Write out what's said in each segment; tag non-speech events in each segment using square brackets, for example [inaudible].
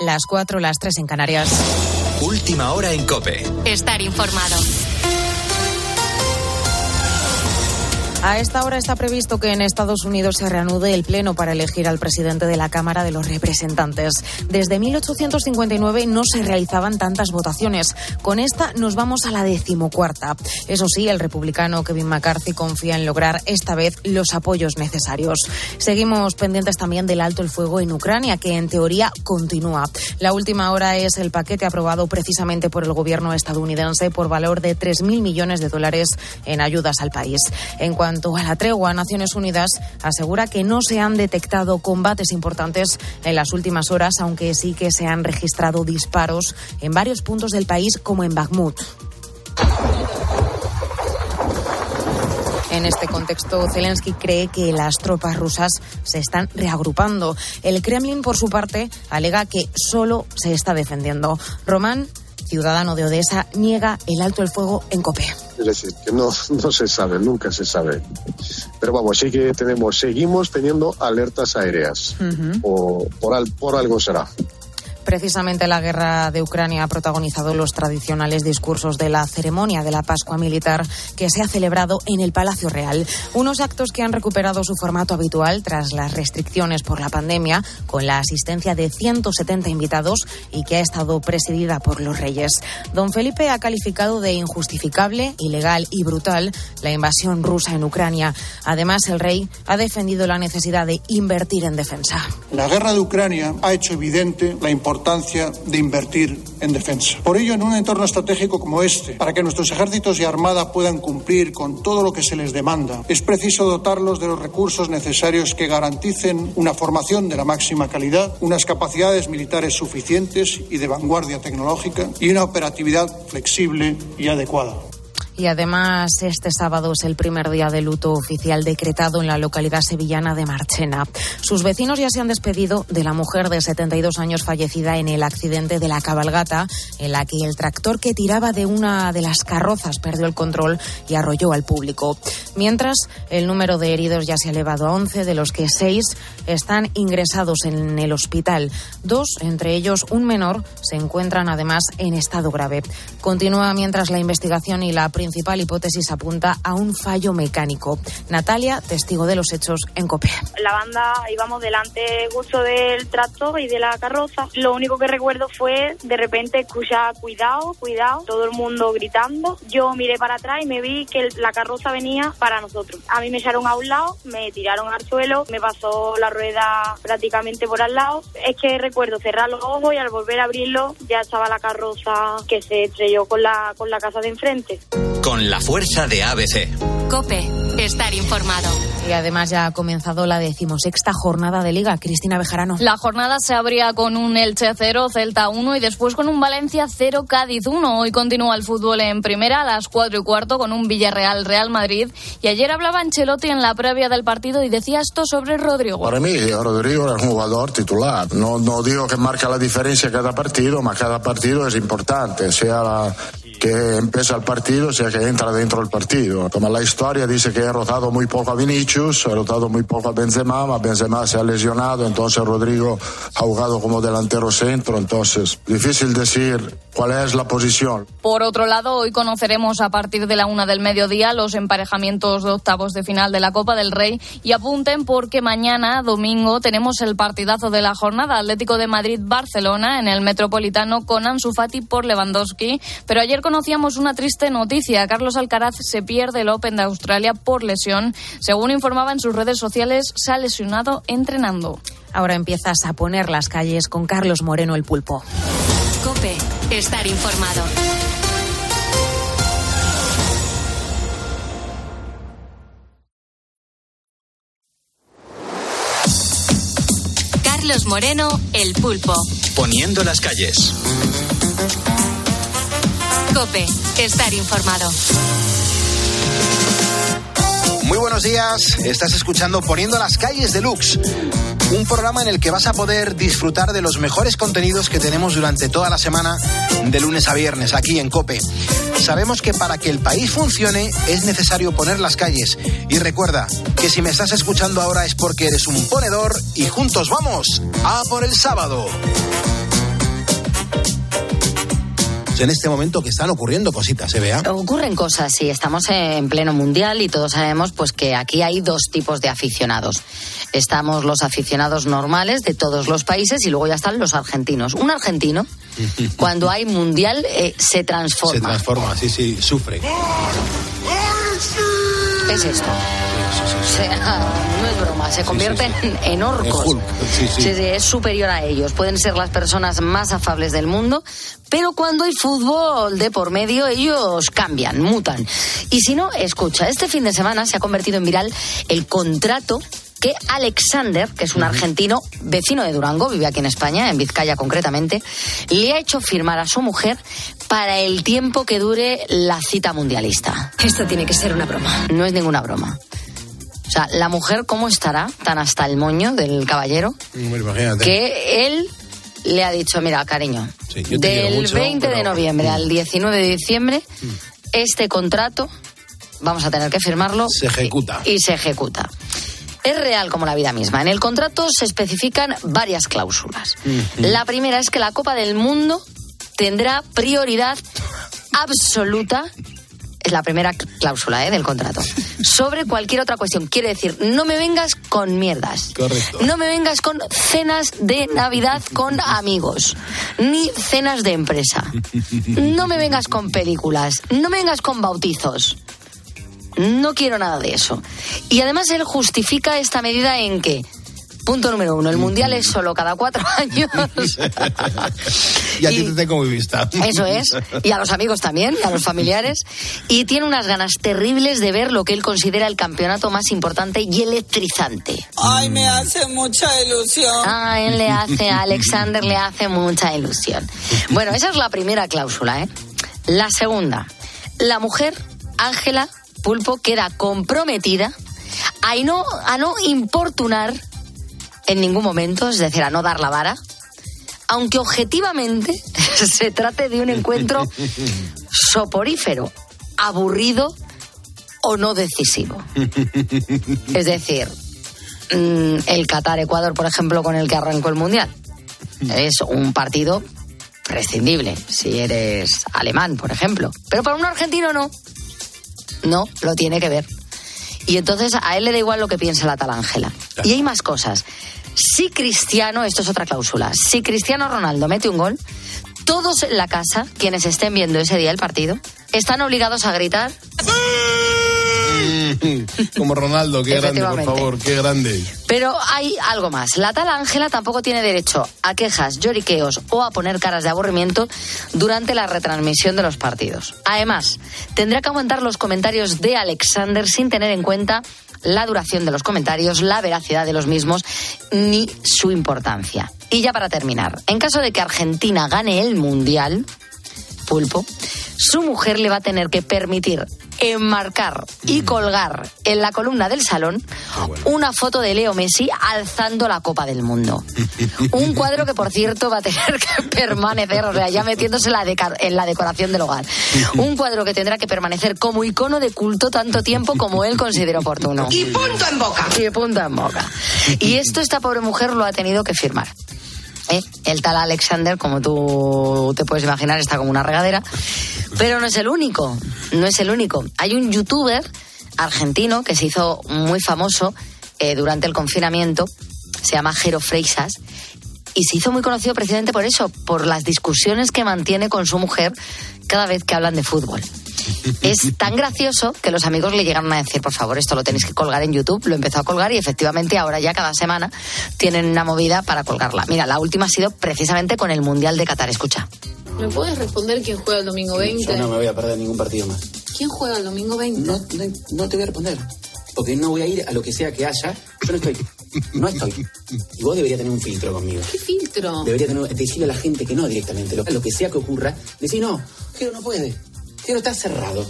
las 4, las 3 en Canarias. Última hora en Cope. Estar informado. A esta hora está previsto que en Estados Unidos se reanude el pleno para elegir al presidente de la Cámara de los Representantes. Desde 1859 no se realizaban tantas votaciones. Con esta nos vamos a la decimocuarta. Eso sí, el republicano Kevin McCarthy confía en lograr esta vez los apoyos necesarios. Seguimos pendientes también del alto el fuego en Ucrania, que en teoría continúa. La última hora es el paquete aprobado precisamente por el gobierno estadounidense por valor de 3.000 millones de dólares en ayudas al país. En cuanto a la tregua, Naciones Unidas asegura que no se han detectado combates importantes en las últimas horas, aunque sí que se han registrado disparos en varios puntos del país, como en Bakhmut. En este contexto, Zelensky cree que las tropas rusas se están reagrupando. El Kremlin, por su parte, alega que solo se está defendiendo. Román ciudadano de Odessa, niega el alto el fuego en COPE. Es decir, que no, no se sabe, nunca se sabe. Pero vamos, sí que tenemos, seguimos teniendo alertas aéreas. o por, al, por algo será. Precisamente la guerra de Ucrania ha protagonizado los tradicionales discursos de la ceremonia de la Pascua Militar que se ha celebrado en el Palacio Real. Unos actos que han recuperado su formato habitual tras las restricciones por la pandemia, con la asistencia de 170 invitados y que ha estado presidida por los reyes. Don Felipe ha calificado de injustificable, ilegal y brutal la invasión rusa en Ucrania. Además, el rey ha defendido la necesidad de invertir en defensa. La guerra de Ucrania ha hecho evidente la importancia importancia de invertir en defensa. Por ello, en un entorno estratégico como este, para que nuestros ejércitos y armada puedan cumplir con todo lo que se les demanda, es preciso dotarlos de los recursos necesarios que garanticen una formación de la máxima calidad, unas capacidades militares suficientes y de vanguardia tecnológica y una operatividad flexible y adecuada. Y además, este sábado es el primer día de luto oficial decretado en la localidad sevillana de Marchena. Sus vecinos ya se han despedido de la mujer de 72 años fallecida en el accidente de la cabalgata, en la que el tractor que tiraba de una de las carrozas perdió el control y arrolló al público. Mientras, el número de heridos ya se ha elevado a 11, de los que 6 están ingresados en el hospital. Dos, entre ellos un menor, se encuentran además en estado grave. Continúa mientras la investigación y la principal hipótesis apunta a un fallo mecánico. Natalia, testigo de los hechos en COPE. La banda íbamos delante justo del tractor y de la carroza. Lo único que recuerdo fue de repente escuchar cuidado, cuidado, todo el mundo gritando. Yo miré para atrás y me vi que la carroza venía para nosotros. A mí me echaron a un lado, me tiraron al suelo, me pasó la rueda prácticamente por al lado. Es que recuerdo cerrar los ojos y al volver a abrirlos ya estaba la carroza que se estrelló con la, con la casa de enfrente con la fuerza de ABC. Cope, estar informado. Y además ya ha comenzado la decimosexta jornada de Liga. Cristina Bejarano. La jornada se abría con un Elche 0, Celta 1 y después con un Valencia 0, Cádiz 1. Hoy continúa el fútbol en primera a las 4 y cuarto con un Villarreal Real Madrid. Y ayer hablaba Ancelotti en la previa del partido y decía esto sobre Rodrigo. Para mí, Rodrigo es un jugador titular. No, no digo que marca la diferencia cada partido, pero cada partido es importante. Sea la, que empieza el partido, sea que entra dentro del partido. Como la historia dice que he rotado muy poco a Vinicius, he rotado muy poco a Benzema, Benzema se ha lesionado, entonces Rodrigo ha jugado como delantero centro, entonces difícil decir cuál es la posición. Por otro lado, hoy conoceremos a partir de la una del mediodía los emparejamientos de octavos de final de la Copa del Rey y apunten porque mañana, domingo, tenemos el partidazo de la jornada Atlético de Madrid-Barcelona en el Metropolitano con Ansu Fati por Lewandowski, pero ayer conocíamos una triste noticia. Carlos Alcaraz se pierde el Open de Australia por lesión. Según informaba en sus redes sociales, se ha lesionado entrenando. Ahora empiezas a poner las calles con Carlos Moreno el pulpo. Cope, estar informado. Carlos Moreno, el pulpo. Poniendo las calles. Cope, estar informado. Muy buenos días, estás escuchando Poniendo las calles de Lux, un programa en el que vas a poder disfrutar de los mejores contenidos que tenemos durante toda la semana, de lunes a viernes, aquí en Cope. Sabemos que para que el país funcione es necesario poner las calles. Y recuerda que si me estás escuchando ahora es porque eres un ponedor y juntos vamos a por el sábado. En este momento que están ocurriendo cositas, ¿se vea? Ocurren cosas, sí. Estamos en pleno mundial y todos sabemos pues que aquí hay dos tipos de aficionados. Estamos los aficionados normales de todos los países y luego ya están los argentinos. Un argentino, [laughs] cuando hay mundial, eh, se transforma. Se transforma, sí, sí, sufre. Es esto. O sea, no es broma, se convierten en orcos. Sí, sí. Es superior a ellos. Pueden ser las personas más afables del mundo, pero cuando hay fútbol de por medio, ellos cambian, mutan. Y si no, escucha, este fin de semana se ha convertido en viral el contrato que Alexander, que es un argentino vecino de Durango, vive aquí en España, en Vizcaya concretamente, le ha hecho firmar a su mujer para el tiempo que dure la cita mundialista. Esto tiene que ser una broma. No es ninguna broma. O sea, la mujer, ¿cómo estará tan hasta el moño del caballero? Hombre, imagínate. Que él le ha dicho, mira, cariño, Sí, yo te quiero del mucho, 20 de noviembre al 19 de diciembre, este contrato vamos a tener que firmarlo. Se ejecuta. Y se ejecuta. Es real como la vida misma. En el contrato se especifican varias cláusulas. La primera es que la Copa del Mundo tendrá prioridad absoluta. Es la primera cláusula ¿eh? del contrato. Sobre cualquier otra cuestión. Quiere decir, no me vengas con mierdas. Correcto. No me vengas con cenas de Navidad con amigos, ni cenas de empresa. [laughs] No me vengas con películas, no me vengas con bautizos. No quiero nada de eso. Y además él justifica esta medida en que, punto número uno, el mundial es solo cada cuatro [laughs] años. [laughs] Y a ti te tengo muy vista. Eso es. Y a los amigos también, y a los familiares. Y tiene unas ganas terribles de ver lo que él considera el campeonato más importante y electrizante. Ay, me hace mucha ilusión. A él le hace, a Alexander le hace mucha ilusión. Bueno, esa es la primera cláusula, ¿eh? La segunda, la mujer, Ángela Pulpo, queda comprometida a no, a no importunar en ningún momento, es decir, a no dar la vara, aunque objetivamente [laughs] se trate de un encuentro [laughs] soporífero, aburrido o no decisivo. Es decir, mm, el Qatar-Ecuador, por ejemplo, con el que arrancó el Mundial. Es un partido prescindible, si eres alemán, por ejemplo. Pero para un argentino no. No, lo tiene que ver. Y entonces a él le da igual lo que piense la tal Ángela. Y hay más cosas. Si Cristiano, esto es otra cláusula, si Cristiano Ronaldo mete un gol, todos en la casa, quienes estén viendo ese día el partido, están obligados a gritar [laughs] Como Ronaldo, qué grande, por favor, qué grande. Pero hay algo más. La tal Ángela tampoco tiene derecho a quejas, lloriqueos o a poner caras de aburrimiento durante la retransmisión de los partidos. Además, tendrá que aguantar los comentarios de Alexander sin tener en cuenta la duración de los comentarios, la veracidad de los mismos ni su importancia. Y ya para terminar, en caso de que Argentina gane el Mundial, Pulpo, su mujer le va a tener que permitir enmarcar y colgar en la columna del salón una foto de Leo Messi alzando la Copa del Mundo. [laughs] Un cuadro que, por cierto, va a tener que [laughs] permanecer, o sea, ya metiéndose en la, deca- en la decoración del hogar. Un cuadro que tendrá que permanecer como icono de culto tanto tiempo como él considere oportuno. Y punto en boca. Y punto en boca. Y esto esta pobre mujer lo ha tenido que firmar. ¿Eh? El tal Alexander, como tú te puedes imaginar, está como una regadera. Pero no es el único, no es el único. Hay un youtuber argentino que se hizo muy famoso eh, durante el confinamiento, se llama Jero Freixas, y se hizo muy conocido precisamente por eso, por las discusiones que mantiene con su mujer cada vez que hablan de fútbol. Es tan gracioso que los amigos le llegaron a decir, por favor, esto lo tenéis que colgar en YouTube. Lo empezó a colgar y efectivamente ahora ya cada semana tienen una movida para colgarla. Mira, la última ha sido precisamente con el Mundial de Qatar. Escucha. ¿Me puedes responder quién juega el domingo 20? Yo no me voy a perder ningún partido más. ¿Quién juega el domingo 20? No, no, no te voy a responder. Porque no voy a ir a lo que sea que haya. Yo no estoy. No estoy. Y vos deberías tener un filtro conmigo. ¿Qué filtro? Debería tener, decirle a la gente que no directamente. Lo, lo que sea que ocurra, decir no, Jero no puede. Está cerrado.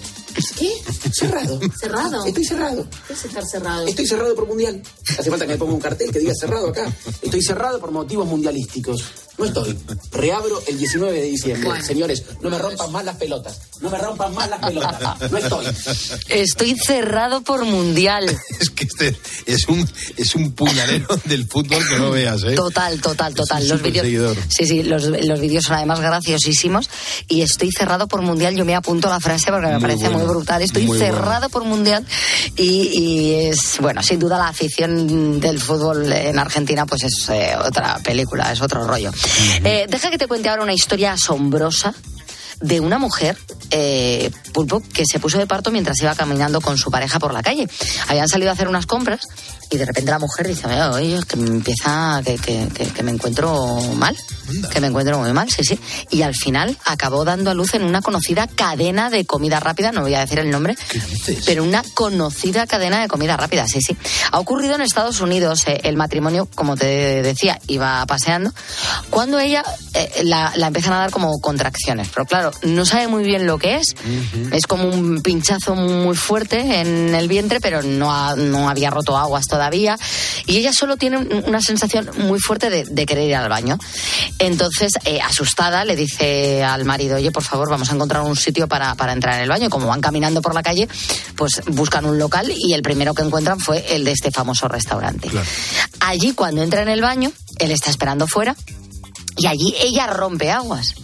¿Qué? Cerrado. [laughs] ¿Cerrado? Estoy cerrado. ¿Qué es estar cerrado? Estoy cerrado por mundial. Hace falta que me ponga un cartel que diga cerrado acá. Estoy cerrado por motivos mundialísticos. No estoy. Reabro el 19 de diciembre. Señores, no me rompan más las pelotas. No me rompan más las pelotas. No estoy. Estoy cerrado por mundial. [laughs] Es que este es un, es un puñalero [laughs] del fútbol que no veas, ¿eh? Total, total, total. Los vídeos, sí, sí, los, los vídeos son además graciosísimos y estoy cerrado por mundial. Yo me apunto la frase porque me Muy parece muy brutal. Estoy muy cerrado por mundial y, y es, bueno, sin duda la afición del fútbol en Argentina pues es eh, otra película, es otro rollo. Eh, deja que te cuente ahora una historia asombrosa de una mujer, eh, Pulpo, que se puso de parto mientras iba caminando con su pareja por la calle. Habían salido a hacer unas compras y de repente la mujer dice, oye, es que me empieza, que, que- que- que me encuentro mal, que me encuentro muy mal, sí, sí. Y al final acabó dando a luz en una conocida cadena de comida rápida, no voy a decir el nombre, pero una conocida cadena de comida rápida, sí, sí. Ha ocurrido en Estados Unidos, eh, el matrimonio, como te decía, iba paseando, cuando ella eh, la, la empiezan a dar como contracciones, pero claro, no sabe muy bien lo que es. Es como un pinchazo muy fuerte en el vientre, pero no, ha- no había roto aguas todavía. Y ella solo tiene un- una sensación muy fuerte de, de querer ir al baño. Entonces, eh, asustada, le dice al marido, oye, por favor, vamos a encontrar un sitio para, para entrar en el baño. Como van caminando por la calle, pues buscan un local y el primero que encuentran fue el de este famoso restaurante. Allí, cuando entra en el baño, él está esperando fuera y allí ella rompe aguas.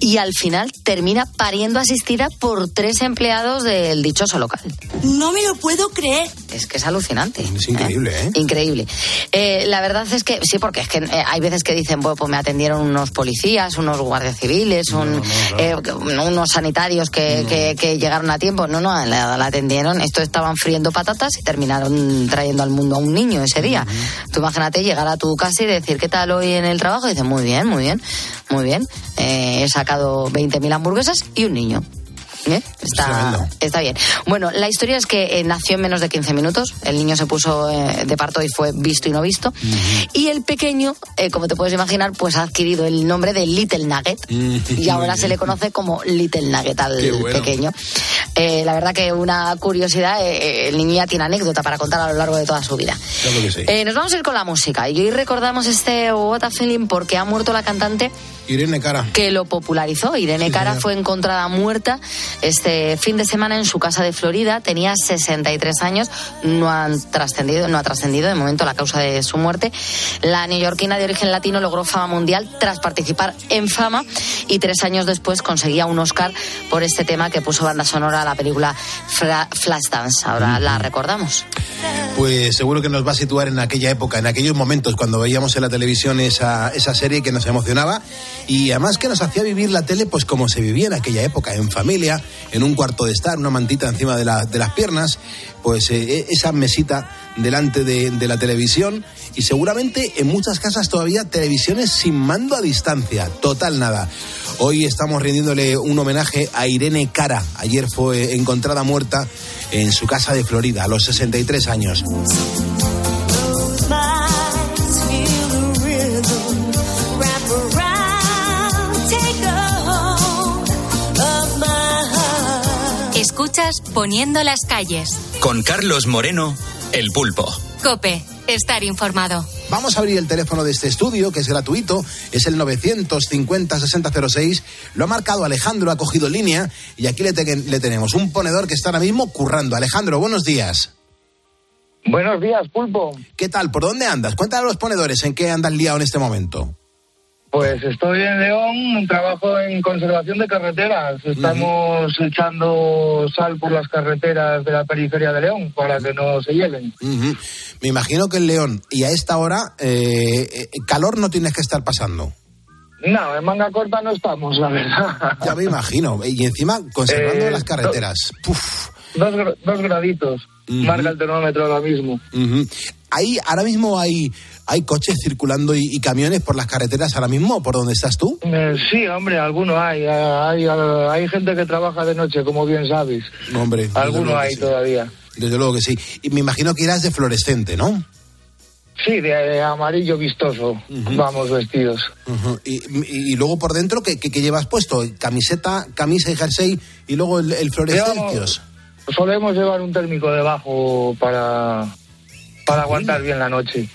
Y al final termina pariendo asistida por tres empleados del dichoso local. No me lo puedo creer. Es que es alucinante. Es increíble, ¿eh? Increíble. Eh, la verdad es que sí, porque es que eh, hay veces que dicen, bueno, pues me atendieron unos policías, unos guardias civiles, un, eh, unos sanitarios que, que- que llegaron a tiempo. No, no, la, la atendieron. Esto estaban friendo patatas y terminaron trayendo al mundo a un niño ese día. Tú imagínate llegar a tu casa y decir, ¿qué tal hoy en el trabajo? Y dices, muy bien, muy bien, muy bien. Eh, he sacado 20.000 hamburguesas y un niño. ¿Eh? Está, está bien. Bueno, la historia es que eh, nació en menos de 15 minutos. El niño se puso eh, de parto y fue visto y no visto. Y el pequeño, como te puedes imaginar, pues ha adquirido el nombre de Little Nugget. Y ahora se le conoce como Little Nugget al bueno. pequeño. La verdad que una curiosidad, el niño ya tiene anécdota para contar a lo largo de toda su vida. Claro que sí. Nos vamos a ir con la música. Y hoy recordamos este What a Feeling porque ha muerto la cantante Irene Cara. que lo popularizó. Irene Sí, Cara señor. fue encontrada muerta este fin de semana en su casa de Florida. Tenía 63 años. No han trascendido, no ha trascendido de momento la causa de su muerte. La neoyorquina de origen latino logró fama mundial tras participar en Fama y tres años después conseguía un Oscar por este tema que puso banda sonora a la película Flashdance. Ahora la recordamos. Pues seguro que nos va a situar en aquella época, en aquellos momentos cuando veíamos en la televisión esa, esa serie que nos emocionaba y además que nos hacía vivir la tele pues como se vivía en aquella época, en familia, en un cuarto de estar, una mantita encima de, de las piernas, pues eh, esa mesita delante de, de la televisión y seguramente en muchas casas todavía televisiones sin mando a distancia, total nada. Hoy estamos rindiéndole un homenaje a Irene Cara. Ayer fue encontrada muerta en su casa de Florida a los 63 años. Escuchas Poniendo las calles. Con Carlos Moreno, El Pulpo. Cope, estar informado. Vamos a abrir el teléfono de este estudio, que es gratuito, es el 950-6006. Lo ha marcado Alejandro, ha cogido línea y aquí le, te- le tenemos un ponedor que está ahora mismo currando. Alejandro, buenos días. Buenos días, Pulpo. ¿Qué tal? ¿Por dónde andas? Cuéntale a los ponedores en qué andas liado en este momento. Pues estoy en León, trabajo en conservación de carreteras. Estamos echando sal por las carreteras de la periferia de León para que no se hielen. Me imagino que en León y a esta hora eh, eh, calor no tienes que estar pasando. No, en manga corta no estamos, la verdad. Ya me imagino. Y encima conservando Eh, las carreteras. Puf. Dos, dos graditos. Marca el termómetro ahora mismo. Ahí, ahora mismo hay, hay coches circulando y, y camiones por las carreteras ahora mismo, por donde estás tú. Eh, sí, hombre, alguno hay. Eh, Hay, hay gente que trabaja de noche, como bien sabes. No, hombre. desde Alguno luego que hay sí. todavía. Desde luego que sí. Y me imagino que irás de fluorescente, ¿no? Sí, de amarillo vistoso. Vamos vestidos. Ujú. y, y- y luego por dentro, ¿qué, qué- qué llevas puesto? Camiseta, camisa y jersey y luego el, el fluorescencios. Llevamos- Solemos llevar un térmico debajo para, para aguantar bien la noche.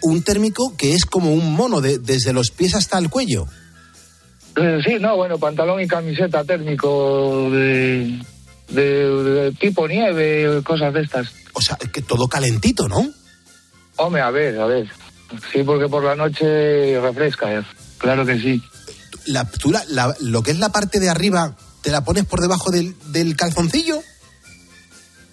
un térmico que es como un mono, de- desde los pies hasta el cuello. Eh, sí, no, bueno, pantalón y camiseta térmico de, de, de tipo nieve, cosas de estas. O sea, que todo calentito, ¿no? Hombre, a ver, a ver. Sí, porque por la noche refresca, eh. claro que sí. La, tú la- la- lo que es la parte de arriba, ¿te la pones por debajo del, del calzoncillo?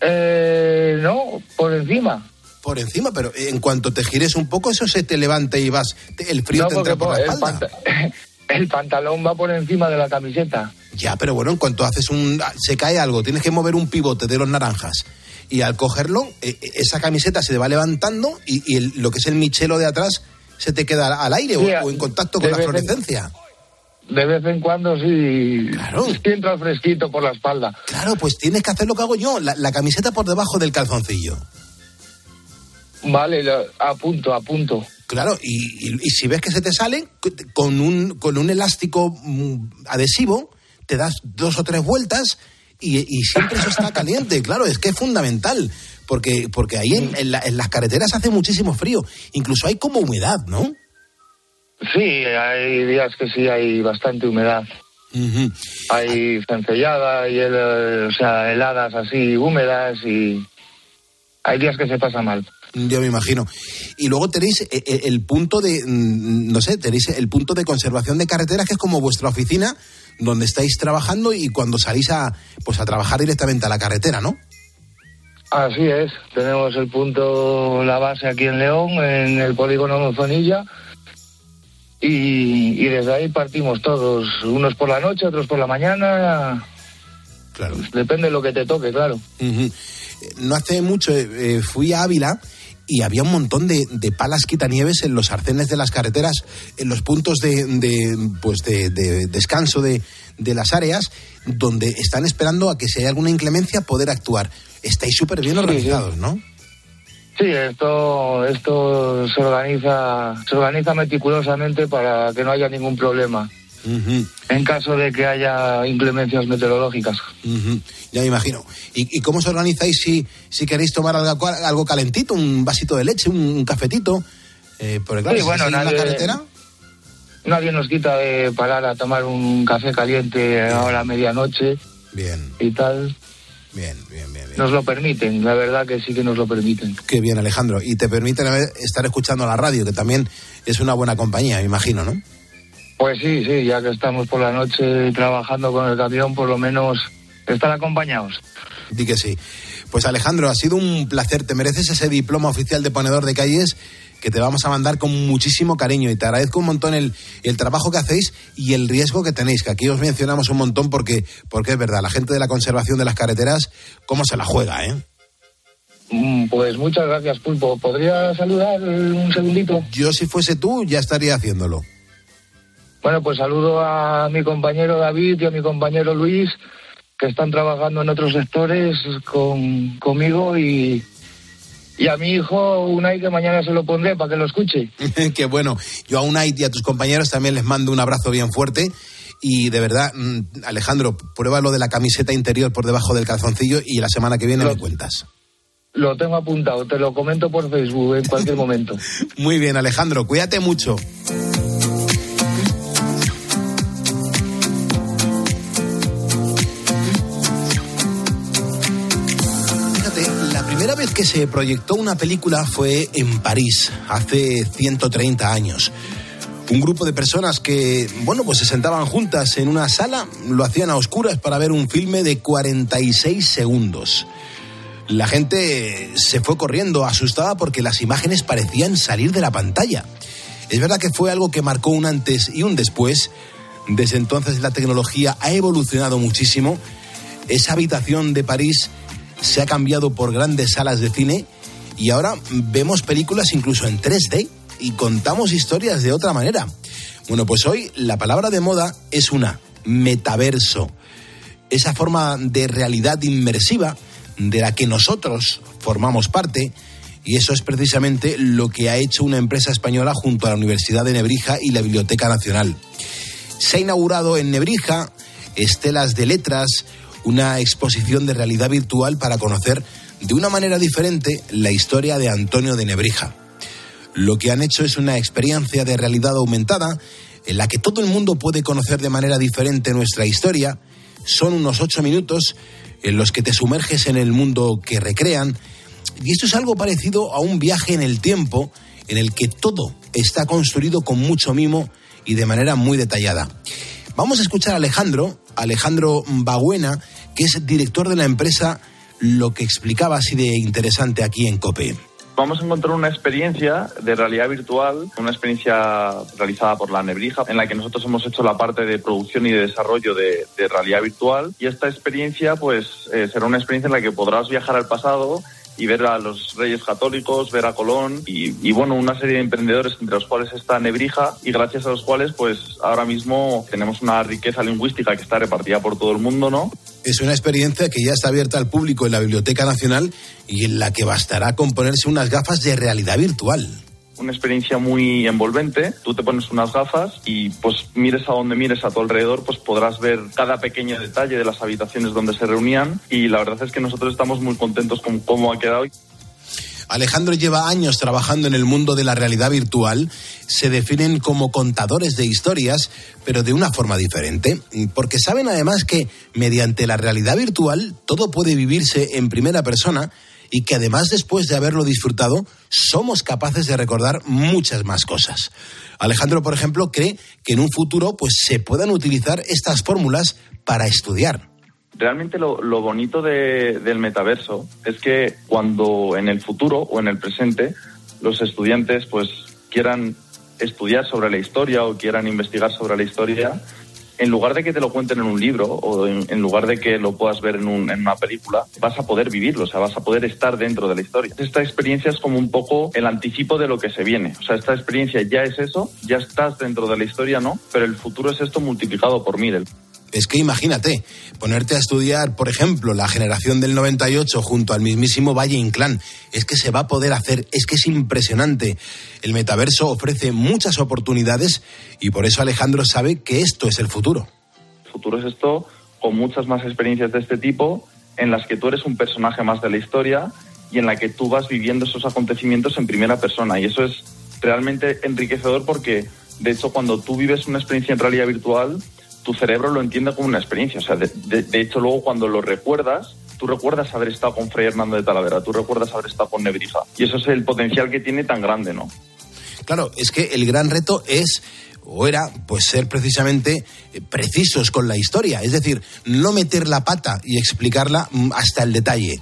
Eh, no, por encima. Por encima, pero en cuanto te gires un poco, eso se te levanta y vas. te- el frío No, te entra por la espalda. [laughs] el pantalón va por encima de la camiseta. Ya, pero bueno, en cuanto haces un. se cae algo, tienes que mover un pivote de los naranjas. Y al cogerlo, eh, eh, esa camiseta se te va levantando y, y el- lo que es el michelo de atrás se te queda al aire Sí, o, o en contacto con la en- fluorescencia. De vez en cuando sí, sí entra fresquito por la espalda. Claro, pues tienes que hacer lo que hago yo, la, la camiseta por debajo del calzoncillo. Vale, lo- a punto, a punto. Claro, y, y- y si ves que se te sale, con un, con un elástico mm, adhesivo, te das dos o tres vueltas y, y siempre eso está caliente. [laughs] Claro, es que es fundamental, porque, porque ahí en, en la- en las carreteras hace muchísimo frío, incluso hay como humedad, ¿no? Sí, hay días que sí hay bastante humedad. Hay cencellada y el, eh, o sea, heladas así húmedas y hay días que se pasa mal. Yo me imagino. Y luego tenéis eh, eh, el punto de, mm, no sé, tenéis el punto de conservación de carreteras, que es como vuestra oficina, donde estáis trabajando y cuando salís a, pues a trabajar directamente a la carretera, ¿no? Así es, tenemos el punto, la base aquí en León, en el polígono Monzonilla, y, y desde ahí partimos todos, unos por la noche, otros por la mañana. Claro. Depende de lo que te toque, claro. No hace mucho eh, eh, fui a Ávila y había un montón de, de palas quitanieves en los arcenes de las carreteras, en los puntos de, de, pues de, de descanso de, de las áreas, donde están esperando a que si hay alguna inclemencia poder actuar. Estáis súper bien organizados, ¿no? Sí, esto, esto se organiza, se organiza meticulosamente para que no haya ningún problema en caso de que haya inclemencias meteorológicas. Ujú, Ya me imagino. ¿Y, y cómo os organizáis si, si queréis tomar algo, algo calentito, un vasito de leche, un, un cafetito? Eh, porque claro, Sí, si bueno, estáis en nadie- la carretera, Nadie nos quita de parar a tomar un café caliente ahora a medianoche. Bien. Y tal. Bien, bien, bien, bien. Nos lo permiten, la verdad que sí que nos lo permiten. Qué bien, Alejandro. Y te permiten estar escuchando la radio, que también es una buena compañía, me imagino, ¿no? Pues sí, sí, ya que estamos por la noche trabajando con el camión, por lo menos estar acompañados. Di que sí. Pues Alejandro, ha sido un placer. Te mereces ese diploma oficial de ponedor de calles que te vamos a mandar con muchísimo cariño y te agradezco un montón el, el trabajo que hacéis y el riesgo que tenéis, que aquí os mencionamos un montón porque, porque es verdad, la gente de la conservación de las carreteras, ¿cómo se la juega, eh? Mm, Pues muchas gracias, Pulpo. ¿Podría saludar un segundito? Yo si fuese tú ya estaría haciéndolo. Bueno, pues saludo a mi compañero David y a mi compañero Luis, que están trabajando en otros sectores con, conmigo y, y a mi hijo Unai, que mañana se lo pondré para que lo escuche. [laughs] Qué bueno. Yo a Unai y a tus compañeros también les mando un abrazo bien fuerte. Y de verdad, mm, Alejandro, prueba lo de la camiseta interior por debajo del calzoncillo y la semana que viene me cuentas. Lo tengo apuntado, te lo comento por Facebook en cualquier momento. [laughs] Muy bien, Alejandro, cuídate mucho. Que se proyectó una película fue en París, hace 130 años. Un grupo de personas que, bueno, pues se sentaban juntas en una sala, lo hacían a oscuras para ver un filme de 46 segundos. La gente se fue corriendo asustada porque las imágenes parecían salir de la pantalla. Es verdad que fue algo que marcó un antes y un después. Desde entonces la tecnología ha evolucionado muchísimo. Esa habitación de París se ha cambiado por grandes salas de cine y ahora vemos películas incluso en 3D y contamos historias de otra manera. Bueno, pues hoy la palabra de moda es una, metaverso. Esa forma de realidad inmersiva de la que nosotros formamos parte y eso es precisamente lo que ha hecho una empresa española junto a la Universidad de Nebrija y la Biblioteca Nacional. Se ha inaugurado en Nebrija Estelas de Letras, una exposición de realidad virtual para conocer de una manera diferente la historia de Antonio de Nebrija. lo que han hecho es una experiencia de realidad aumentada en la que todo el mundo puede conocer de manera diferente nuestra historia. Son unos ocho minutos en los que te sumerges en el mundo que recrean. Y esto es algo parecido a un viaje en el tiempo en el que todo está construido con mucho mimo y de manera muy detallada. Vamos a escuchar a Alejandro, Alejandro Baguena, que es director de la empresa, lo que explicaba así de interesante aquí en COPE vamos a encontrar una experiencia de realidad virtual, una experiencia realizada por la Nebrija, en la que nosotros hemos hecho la parte de producción y de desarrollo de, realidad virtual. Y esta experiencia, pues, eh, será una experiencia en la que podrás viajar al pasado y ver a los reyes católicos, ver a Colón y, bueno, una serie de emprendedores entre los cuales está Nebrija y gracias a los cuales pues ahora mismo tenemos una riqueza lingüística que está repartida por todo el mundo, ¿no? Es una experiencia que ya está abierta al público en la Biblioteca Nacional y en la que bastará con ponerse unas gafas de realidad virtual una experiencia muy envolvente. Tú te pones unas gafas y pues mires a donde mires a tu alrededor, pues podrás ver cada pequeño detalle de las habitaciones donde se reunían y la verdad es que nosotros estamos muy contentos con cómo ha quedado. Alejandro lleva años trabajando en el mundo de la realidad virtual. Se definen como contadores de historias, pero de una forma diferente, porque saben además que mediante la realidad virtual todo puede vivirse en primera persona y que además después de haberlo disfrutado somos capaces de recordar muchas más cosas. Alejandro, por ejemplo, cree que en un futuro pues se puedan utilizar estas fórmulas para estudiar. Realmente lo, bonito del metaverso es que cuando en el futuro o en el presente los estudiantes pues quieran estudiar sobre la historia o quieran investigar sobre la historia, en lugar de que te lo cuenten en un libro o en, lugar de que lo puedas ver en, una película, vas a poder vivirlo, o sea, vas a poder estar dentro de la historia. Esta experiencia es como un poco el anticipo de lo que se viene. O sea, esta experiencia ya es eso, ya estás dentro de la historia, ¿no? Pero el futuro es esto multiplicado por mil. Es que imagínate, ponerte a estudiar, por ejemplo, la generación del 98 junto al mismísimo Valle Inclán. Es que se va a poder hacer, es que es impresionante. El metaverso ofrece muchas oportunidades y por eso Alejandro sabe que esto es el futuro. El futuro es esto con muchas más experiencias de este tipo en las que tú eres un personaje más de la historia y en la que tú vas viviendo esos acontecimientos en primera persona. Y eso es realmente enriquecedor porque, de hecho, cuando tú vives una experiencia en realidad virtual, tu cerebro lo entiende como una experiencia. O sea, de, hecho, luego cuando lo recuerdas, tú recuerdas haber estado con Fray Hernando de Talavera, tú recuerdas haber estado con Nebrija. Y eso es el potencial que tiene tan grande, ¿no? Claro, es que el gran reto es o era pues ser precisamente eh, precisos con la historia, es decir, no meter la pata y explicarla mm, hasta el detalle.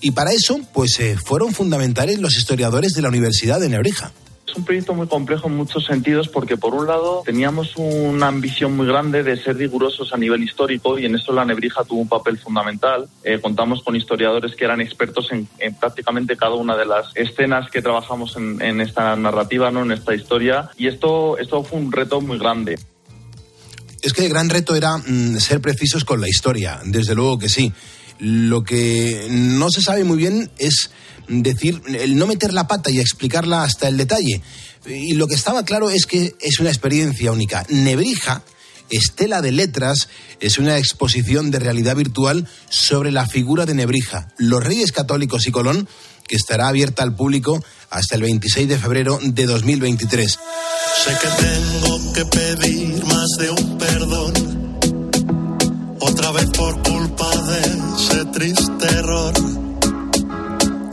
Y para eso, pues eh, fueron fundamentales los historiadores de la Universidad de Nebrija. Es un proyecto muy complejo en muchos sentidos porque por un lado teníamos una ambición muy grande de ser rigurosos a nivel histórico y en esto la Nebrija tuvo un papel fundamental. Eh, contamos con historiadores que eran expertos en, prácticamente cada una de las escenas que trabajamos en, esta narrativa, ¿no? en esta historia y esto, esto fue un reto muy grande. Es que el gran reto era mm, ser precisos con la historia, desde luego que sí. Lo que no se sabe muy bien es decir, el no meter la pata y explicarla hasta el detalle. Y lo que estaba claro es que es una experiencia única. Nebrija, Estela de Letras, es una exposición de realidad virtual sobre la figura de Nebrija, los Reyes Católicos y Colón, que estará abierta al público hasta el 26 de febrero de 2023. Sé que tengo que pedir más de un perdón, otra vez por culpa de ese triste error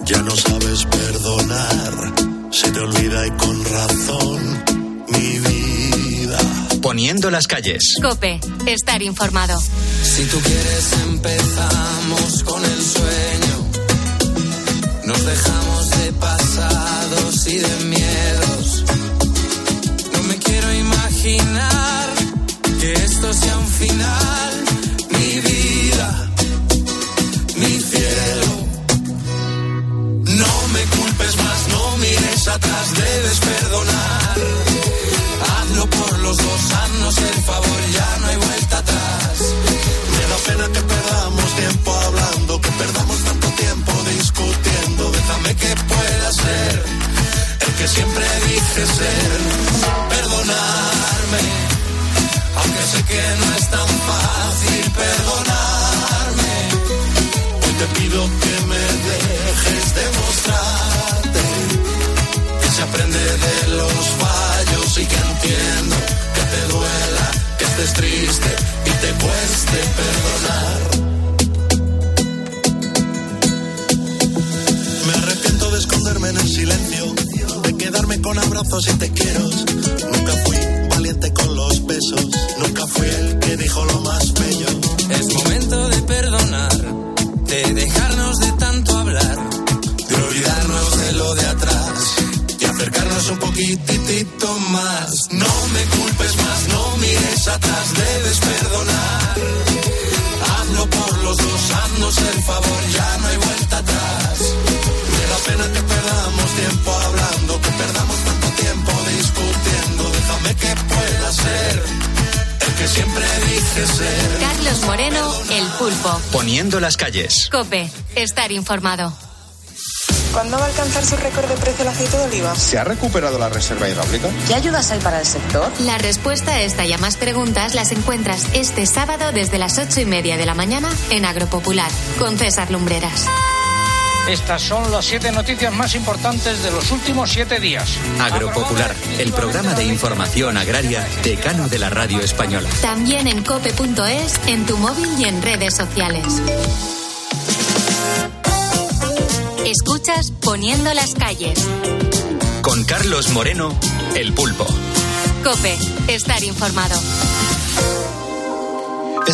ya no sabes perdonar, se te olvida y con razón mi vida. Poniendo las calles. Cope, estar informado. Si tú quieres empezamos con el sueño. Nos dejamos de pasados y de miedos. No me quiero imaginar que esto sea un final. Atrás, debes perdonar. Hazlo por los dos, haznos el favor, ya no hay vuelta atrás. Me da pena que perdamos tiempo hablando, que perdamos tanto tiempo discutiendo. Déjame que pueda ser el que siempre dije ser. Perdonarme, aunque sé que no es tan abrazos y te quiero. Pulpo. Poniendo las calles. Cope, estar informado. ¿Cuándo va a alcanzar su récord de precio el aceite de oliva? ¿Se ha recuperado la reserva hidráulica? ¿Qué ayudas hay para el sector? La respuesta a esta y a más preguntas las encuentras este sábado desde las ocho y media de la mañana en Agropopular con César Lumbreras. Estas son las siete noticias más importantes de los últimos siete días. Agropopular, el programa de información agraria decano de la radio española. También en cope.es, en tu móvil y en redes sociales. Escuchas Poniendo las calles. Con Carlos Moreno, El Pulpo. Cope, estar informado.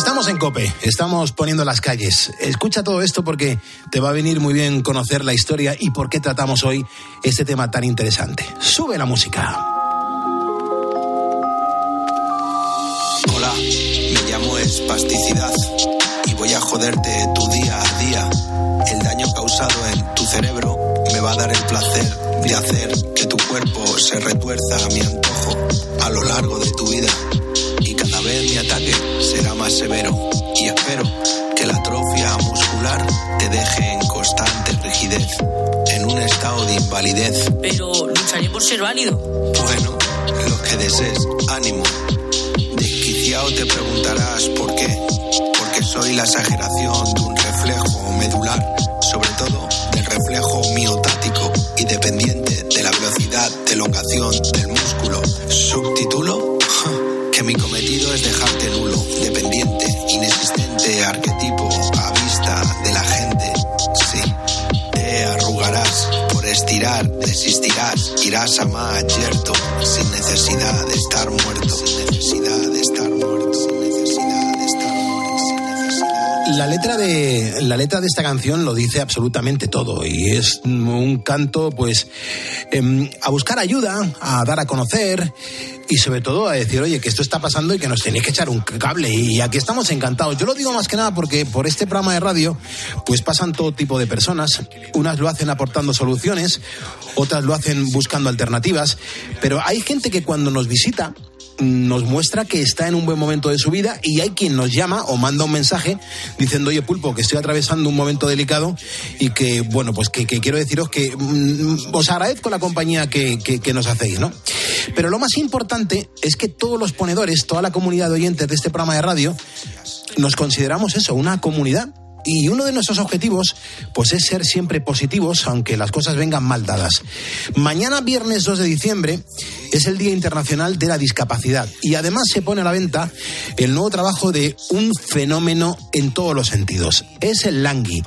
Estamos en Cope, estamos poniendo las calles. Escucha todo esto porque te va a venir muy bien conocer la historia y por qué tratamos hoy este tema tan interesante. Sube la música. Hola, me llamo Espasticidad y voy a joderte tu día a día. El daño causado en tu cerebro me va a dar el placer de hacer que tu cuerpo se retuerza a mi antojo a lo largo de tu vida. Y cada vez mi ataque más severo. Y espero que la atrofia muscular te deje en constante rigidez, en un estado de invalidez. Pero lucharé por ser válido. Bueno, lo que desees, ánimo. Desquiciado te preguntarás por qué. Porque soy la exageración de un reflejo medular, sobre todo del reflejo miotático y dependiente de la velocidad de elongación del músculo. Subtítulo, [laughs] que mi cometido es dependiente, inexistente, arquetipo a vista de la gente. Sí, te arrugarás por estirar, desistirás, irás a más yerto, sin necesidad de estar muerto, sin necesidad de estar muerto, sin necesidad de estar muerto, sin necesidad. La letra de la letra de esta canción lo dice absolutamente todo y es un canto pues em, a buscar ayuda, a dar a conocer y sobre todo a decir, oye, que esto está pasando y que nos tenéis que echar un cable y aquí estamos encantados. Yo lo digo más que nada porque por este programa de radio pues pasan todo tipo de personas, unas lo hacen aportando soluciones, otras lo hacen buscando alternativas, pero hay gente que cuando nos visita nos muestra que está en un buen momento de su vida y hay quien nos llama o manda un mensaje diciendo, oye Pulpo, que estoy atravesando un momento delicado y que, bueno, pues que, quiero deciros que mm, os agradezco la compañía que, que, que nos hacéis, ¿no? Pero lo más importante es que todos los ponedores, toda la comunidad de oyentes de este programa de radio, nos consideramos eso, una comunidad y uno de nuestros objetivos pues es ser siempre positivos aunque las cosas vengan mal dadas. Mañana viernes 2 de diciembre es el Día Internacional de la Discapacidad y además se pone a la venta el nuevo trabajo de un fenómeno en todos los sentidos. Es el Langui,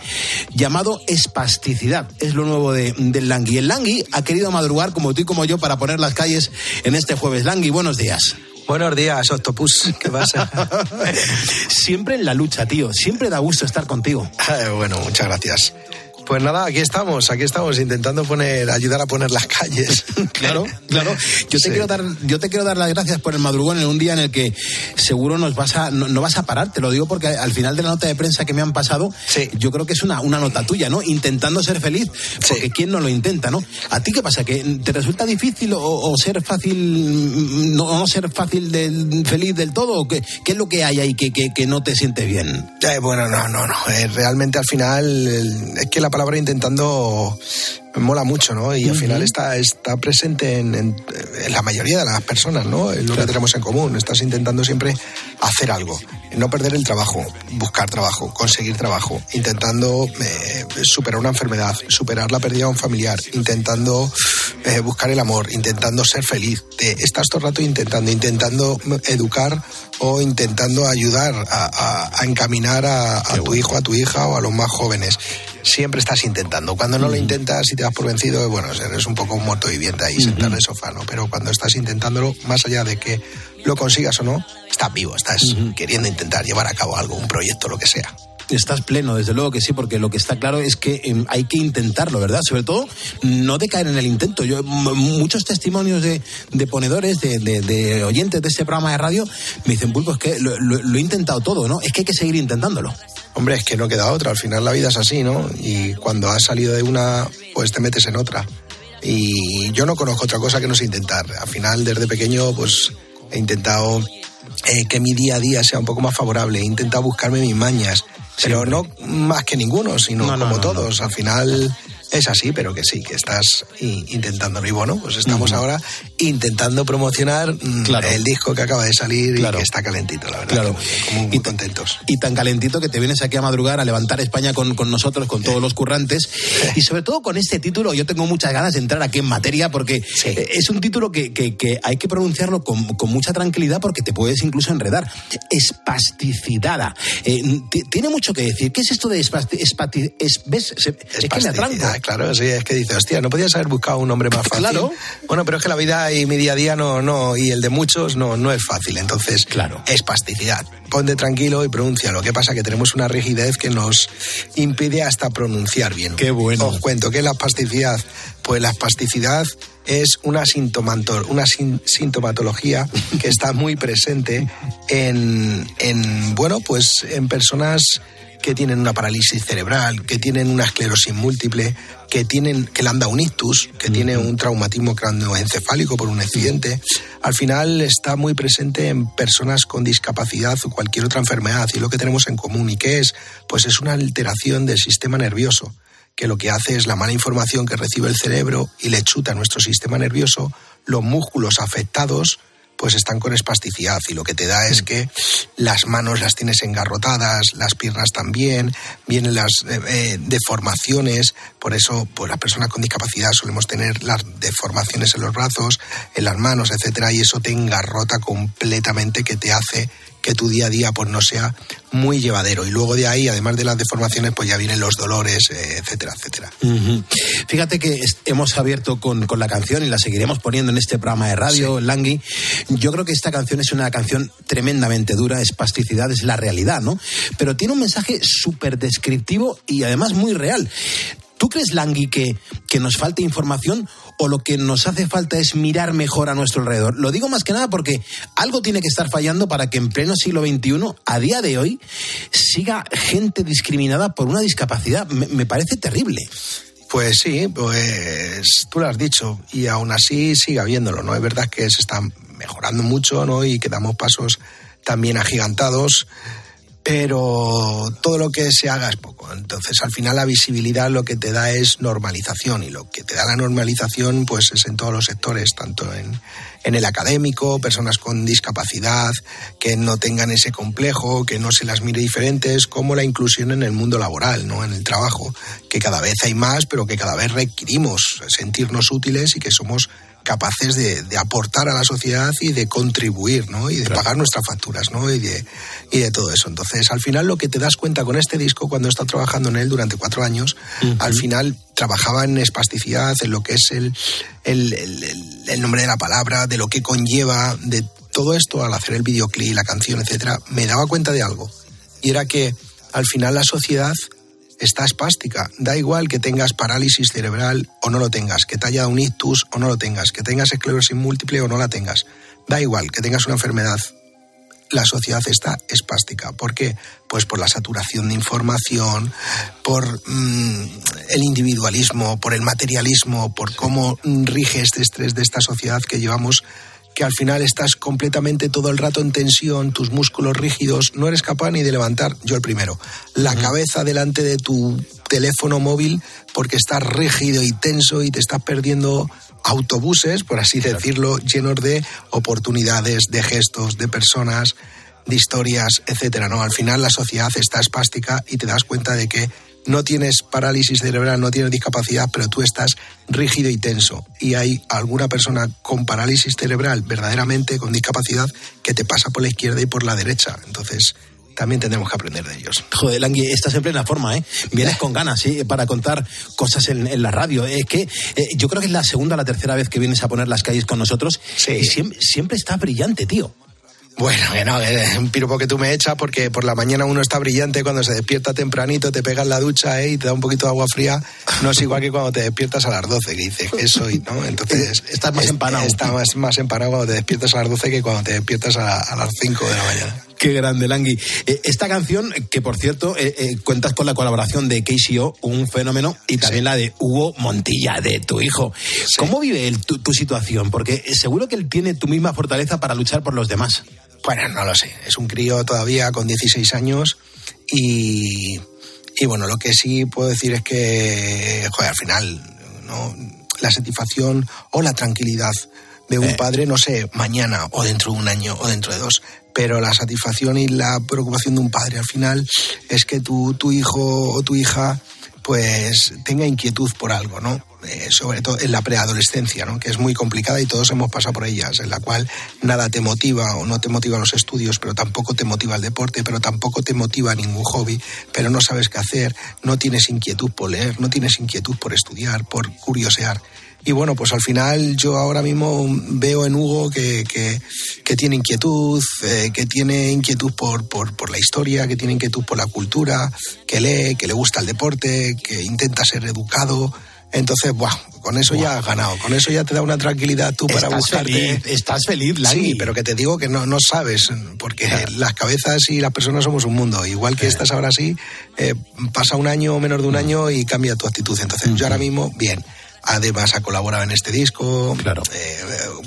llamado espasticidad. Es lo nuevo de, del Langui. El Langui ha querido madrugar como tú y como yo para poner las calles en este jueves. Langui, buenos días. Buenos días, Octopus. ¿Qué pasa? [laughs] Siempre en la lucha, tío. Siempre da gusto estar contigo. [laughs] Bueno, muchas gracias. Pues nada, aquí estamos, aquí estamos intentando poner, ayudar a poner las calles. [laughs] Claro, claro. Yo te Sí. quiero dar, yo te quiero dar las gracias por el madrugón en un día en el que seguro nos vas a, no, no vas a parar. Te lo digo porque al final de la nota de prensa que me han pasado, yo creo que es una, una nota tuya, ¿no? Intentando ser feliz, porque quién no lo intenta, ¿no? ¿A ti qué pasa? ¿Que te resulta difícil o, o ser fácil, no, no ser fácil del, feliz del todo? ¿O qué, qué es lo que hay ahí que, que, que no te sientes bien? Eh, bueno, no, no, no. eh, realmente al final el- es que la palabra intentando me mola mucho, ¿no? Y al final está, está presente en, en- en la mayoría de las personas, ¿no? Es lo que tenemos en común. Estás intentando siempre hacer algo, no perder el trabajo, buscar trabajo, conseguir trabajo, intentando eh, superar una enfermedad, superar la pérdida de un familiar, intentando eh, buscar el amor, intentando ser feliz. Te, estás todo el rato intentando, intentando educar o intentando ayudar a, a- a encaminar a, a tu hijo, a tu hija o a los más jóvenes. Siempre estás intentando. Cuando no lo intentas y te das por vencido, bueno, eres un poco un muerto viviente ahí sentado en el sofá, ¿no? Pero cuando estás intentándolo, más allá de que lo consigas o no, estás vivo, estás queriendo intentar llevar a cabo algo, un proyecto, lo que sea. Estás pleno, desde luego que sí, porque lo que está claro es que em, hay que intentarlo, ¿verdad? Sobre todo, no de caer en el intento. Yo, muchos testimonios de, de ponedores, de, de- de oyentes de este programa de radio, me dicen, Pulpo, es que lo, lo- lo he intentado todo, ¿no? Es que hay que seguir intentándolo. Hombre, es que no queda otra. Al final la vida es así, ¿no? Y cuando has salido de una, pues te metes en otra. Y yo no conozco otra cosa que no sé intentar. Al final, desde pequeño, pues he intentado eh, que mi día a día sea un poco más favorable. He intentado buscarme mis mañas. Pero no más que ninguno, sino No, no, como no, todos. Al final es así, pero que sí, que estás intentándolo. Y bueno, pues estamos ahora intentando promocionar mm, Claro. el disco que acaba de salir Claro. y que está calentito, la verdad. Claro. muy contentos. Y tan calentito que te vienes aquí a madrugar a levantar España con, con nosotros, con todos los currantes. [laughs] Y sobre todo con este título, yo tengo muchas ganas de entrar aquí en materia porque eh, es un título que, que- que hay que pronunciarlo con, con mucha tranquilidad porque te puedes incluso enredar. Espasticidada. Eh, ti- tiene mucho que decir. ¿Qué es esto de espasti- espati- es, ¿ves? Se- es que me atranco. Claro, sí, es que dices, hostia, no podías haber buscado un nombre más fácil. Claro. Bueno, pero es que la vida y mi día a día no, no, y el de muchos no, no es fácil. Entonces, Claro. espasticidad. Ponte tranquilo y pronuncia. Lo que pasa que tenemos una rigidez que nos impide hasta pronunciar bien. Qué bueno. Os cuento, ¿qué es la espasticidad? Pues la espasticidad es una, una sin- sintomatología que está muy presente en, en, bueno, pues en personas que tienen una parálisis cerebral, que tienen una esclerosis múltiple, que tienen que le han dado un ictus, que tiene un traumatismo cráneoencefálico por un accidente. Al final está muy presente en personas con discapacidad o cualquier otra enfermedad. Y lo que tenemos en común. Y qué es, pues es una alteración del sistema nervioso que lo que hace es la mala información que recibe el cerebro y le chuta a nuestro sistema nervioso, los músculos afectados pues están con espasticidad y lo que te da es que las manos las tienes engarrotadas, las piernas también, vienen las eh, eh, deformaciones, por eso pues las personas con discapacidad solemos tener las deformaciones en los brazos, en las manos, etcétera, y eso te engarrota completamente que te hace que tu día a día pues no sea muy llevadero y luego de ahí además de las deformaciones pues ya vienen los dolores eh, etcétera etcétera. Fíjate que es- hemos abierto con, con la canción y la seguiremos poniendo en este programa de radio, Langui. Yo creo que esta canción es una canción tremendamente dura, espasticidad es la realidad, ¿no? Pero tiene un mensaje súper descriptivo y además muy real. ¿Tú crees, Langui, que, que nos falta información o lo que nos hace falta es mirar mejor a nuestro alrededor? Lo digo más que nada porque algo tiene que estar fallando para que en pleno siglo XXI, a día de hoy, siga gente discriminada por una discapacidad. Me, parece terrible. Pues sí, pues tú lo has dicho y aún así sigue habiéndolo, ¿no? Es verdad que se está mejorando mucho, ¿no? Y que damos pasos también agigantados, pero todo lo que se haga es poco. Entonces, al final la visibilidad lo que te da es normalización y lo que te da la normalización pues es en todos los sectores, tanto en, en el académico, personas con discapacidad, que no tengan ese complejo, que no se las mire diferentes, como la inclusión en el mundo laboral, ¿no? En el trabajo, que cada vez hay más, pero que cada vez requerimos sentirnos útiles y que somos capaces de, de aportar a la sociedad y de contribuir, ¿no? Y de pagar nuestras facturas, ¿no? Y de, y de todo eso. Entonces, al final lo que te das cuenta con este disco, cuando he estado trabajando en él durante cuatro años, al final trabajaba en espasticidad, en lo que es el, el, el- el- el nombre de la palabra, de lo que conlleva, de todo esto al hacer el videoclip, la canción, etcétera, me daba cuenta de algo. Y era que al final la sociedad está espástica. Da igual que tengas parálisis cerebral o no lo tengas, que te haya un ictus o no lo tengas, que tengas esclerosis múltiple o no la tengas. Da igual que tengas una enfermedad. La sociedad está espástica. ¿Por qué? Pues por la saturación de información, por mm, el individualismo, por el materialismo, por cómo rige este estrés de esta sociedad que llevamos que al final estás completamente todo el rato en tensión, tus músculos rígidos, no eres capaz ni de levantar, yo el primero, la cabeza delante de tu teléfono móvil porque estás rígido y tenso y te estás perdiendo autobuses, por así decirlo, llenos de oportunidades, de gestos, de personas, de historias, etcétera, ¿no? Al final la sociedad está espástica y te das cuenta de que no tienes parálisis cerebral, no tienes discapacidad, pero tú estás rígido y tenso. Y hay alguna persona con parálisis cerebral, verdaderamente con discapacidad, que te pasa por la izquierda y por la derecha. Entonces, también tendremos que aprender de ellos. Joder, Langui, estás en plena forma, ¿eh? Vienes [laughs] con ganas, ¿sí? Para contar cosas en, en la radio. Es que eh, yo creo que es la segunda o la tercera vez que vienes a poner las calles con nosotros. Sí. Y siempre, siempre estás brillante, tío. Bueno, que no, es un piropo que tú me echas porque por la mañana uno está brillante, cuando se despierta tempranito te pegas la ducha ¿eh? y te da un poquito de agua fría, no es igual que cuando te despiertas a las 12, que dices y no, entonces... [laughs] Estás más empanado. Estás más, más empanado cuando te despiertas a las 12 que cuando te despiertas a, a las 5 de la mañana. Qué grande, Langui. Eh, esta canción, que por cierto, eh, eh, cuentas con la colaboración de KCO, un fenómeno, y también la de Hugo Montilla, de tu hijo. ¿Cómo vive él tu, tu situación? Porque seguro que él tiene tu misma fortaleza para luchar por los demás. [laughs] Bueno, no lo sé. Es un crío todavía con 16 años y, y bueno, lo que sí puedo decir es que, joder, al final, ¿no? la satisfacción o la tranquilidad de un padre, no sé, mañana o dentro de un año o dentro de dos, pero la satisfacción y la preocupación de un padre al final es que tu, tu hijo o tu hija pues tenga inquietud por algo, ¿no? Eh, sobre todo en la preadolescencia, ¿no? Que es muy complicada y todos hemos pasado por ellas, en la cual nada te motiva o no te motiva los estudios, pero tampoco te motiva el deporte, pero tampoco te motiva ningún hobby, pero no sabes qué hacer, no tienes inquietud por leer, no tienes inquietud por estudiar, por curiosear. Y bueno, pues al final yo ahora mismo veo en Hugo que, que, que tiene inquietud, eh, que tiene inquietud por, por, por la historia, que tiene inquietud por la cultura, que lee, que le gusta el deporte, que intenta ser educado. Entonces, buah, con eso ya has ganado, con eso ya te da una tranquilidad tú para Estás buscarte. feliz, estás feliz, Langui. Sí, pero que te digo que no, no sabes, porque las cabezas y las personas somos un mundo. Igual que estás ahora así, eh, pasa un año o menos de un año y cambia tu actitud. Entonces, yo ahora mismo, bien. Además, ha colaborado en este disco, eh,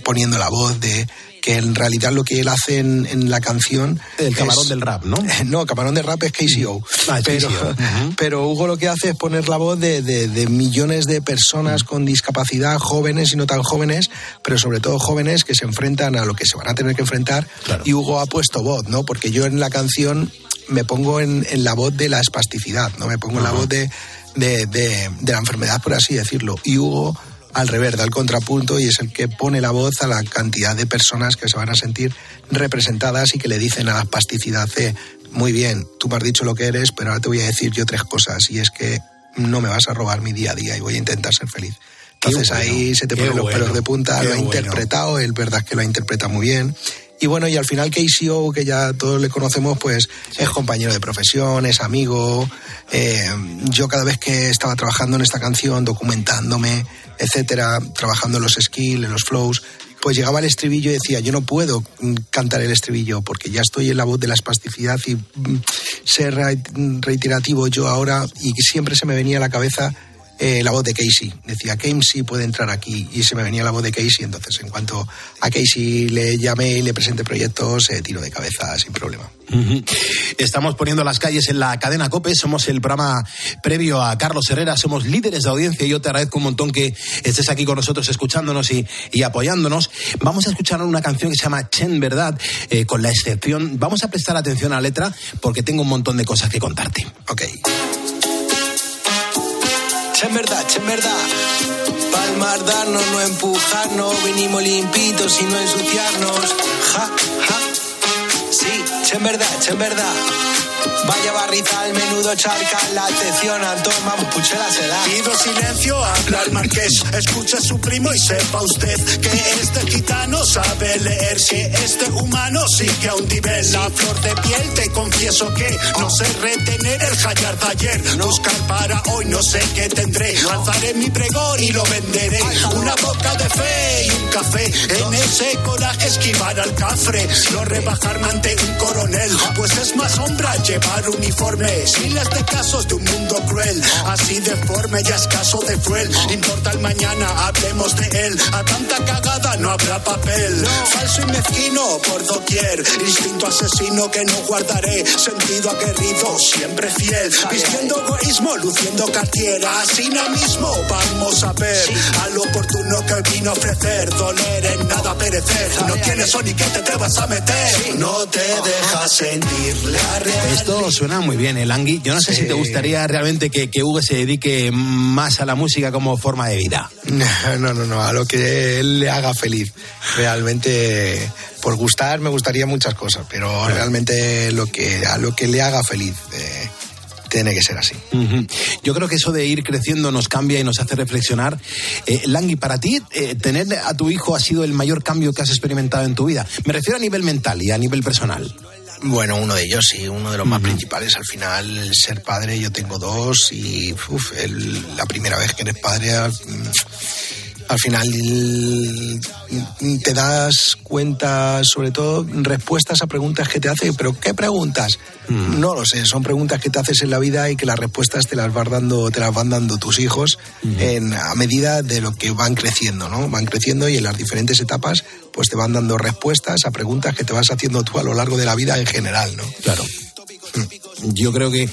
poniendo la voz de que en realidad lo que él hace en, en la canción. El es- camarón del rap, ¿no? [laughs] No, camarón del rap es KCO. Ah, es pero, KCO, [laughs] pero Hugo lo que hace es poner la voz de, de- de millones de personas con discapacidad, jóvenes y no tan jóvenes, pero sobre todo jóvenes que se enfrentan a lo que se van a tener que enfrentar. Y Hugo ha puesto voz, ¿no? Porque yo en la canción me pongo en, en la voz de la espasticidad, ¿no? Me pongo en la voz de, de, de- de la enfermedad, por así decirlo. Y Hugo al revés, da el contrapunto y es el que pone la voz a la cantidad de personas que se van a sentir representadas y que le dicen a la espasticidad C, muy bien, tú me has dicho lo que eres, pero ahora te voy a decir yo tres cosas y es que no me vas a robar mi día a día y voy a intentar ser feliz. Entonces bueno, ahí se te ponen los pelos de punta, lo ha bueno. interpretado, es verdad que lo ha interpretado muy bien. Y bueno, y al final KCO, que ya todos le conocemos, pues es compañero de profesión, es amigo. Eh, yo cada vez que estaba trabajando en esta canción, documentándome, etcétera, trabajando en los skills, en los flows, pues llegaba el estribillo y decía, yo no puedo mm, cantar el estribillo porque ya estoy en la voz de la espasticidad y mm, ser re- reiterativo yo ahora y que siempre se me venía a la cabeza eh, la voz de Casey. Decía, Casey puede entrar aquí y se me venía la voz de Casey. Entonces, en cuanto a Casey le llamé y le presenté proyectos, eh, tiro de cabeza sin problema. Estamos poniendo las calles en la cadena COPE, somos el programa previo a Carlos Herrera, somos líderes de audiencia y yo te agradezco un montón que estés aquí con nosotros escuchándonos y, y apoyándonos. Vamos a escuchar una canción que se llama Chen Verdad, eh, con la excepción, vamos a prestar atención a la letra porque tengo un montón de cosas que contarte. Ok. Che en verdad, che en verdad. Palmar, darnos, no empujarnos. Venimos limpitos y no ensuciarnos. Ja, ja. Sí, che en verdad, che en verdad. Vaya barrizal, menudo charcal, la atención, Antón, vamos, puchela se da. Pido silencio, habla el marqués. Escucha a su primo y sepa usted que este gitano sabe leer. Que este humano sigue a un nivel. La flor de piel, te confieso que no sé retener el hallar de ayer. Buscar para hoy, no sé qué tendré. Lanzaré mi pregón y lo venderé. Una boca de fe y un café. En ese coraje esquivar al cafre. No rebajarme ante un coronel. Pues es más sombra llevar uniforme. Miles de casos de un mundo cruel. Así deforme y escaso de fuel. Importa el mañana, hablemos de él. A tanta cagada no habrá papel. Falso y mezquino por doquier. Instinto asesino que no guardaré. Sentido aguerrido, siempre fiel. Vistiendo egoísmo, luciendo cartier. Así no mismo vamos a ver. Al oportuno que vino a ofrecer. Doler en nada perecer. No tienes son y que te te vas a meter. No te dejas sentir Esto suena muy bien, el Angui. Yo no sé Sí. si te gustaría realmente que, que Hugo se dedique más a la música como forma de vida. [laughs] No, no, no, a lo que él le haga feliz. Realmente, por gustar, me gustaría muchas cosas, pero realmente lo que, a lo que le haga feliz eh, tiene que ser así. Yo creo que eso de ir creciendo nos cambia y nos hace reflexionar. Eh, Langui, para ti, eh, tener a tu hijo ha sido el mayor cambio que has experimentado en tu vida. Me refiero a nivel mental y a nivel personal. Bueno, uno de ellos sí, uno de los más principales. Al final, el ser padre, yo tengo dos y uf, el- la primera vez que eres padre, al, al final mm, te das cuenta, sobre todo, respuestas a preguntas que te hace. ¿Pero qué preguntas? No lo sé, son preguntas que te haces en la vida y que las respuestas te las van dando, te las van dando tus hijos en, a medida de lo que van creciendo, ¿no? Van creciendo y en las diferentes etapas, pues te van dando respuestas a preguntas que te vas haciendo tú a lo largo de la vida en general, ¿no? Claro. Yo creo que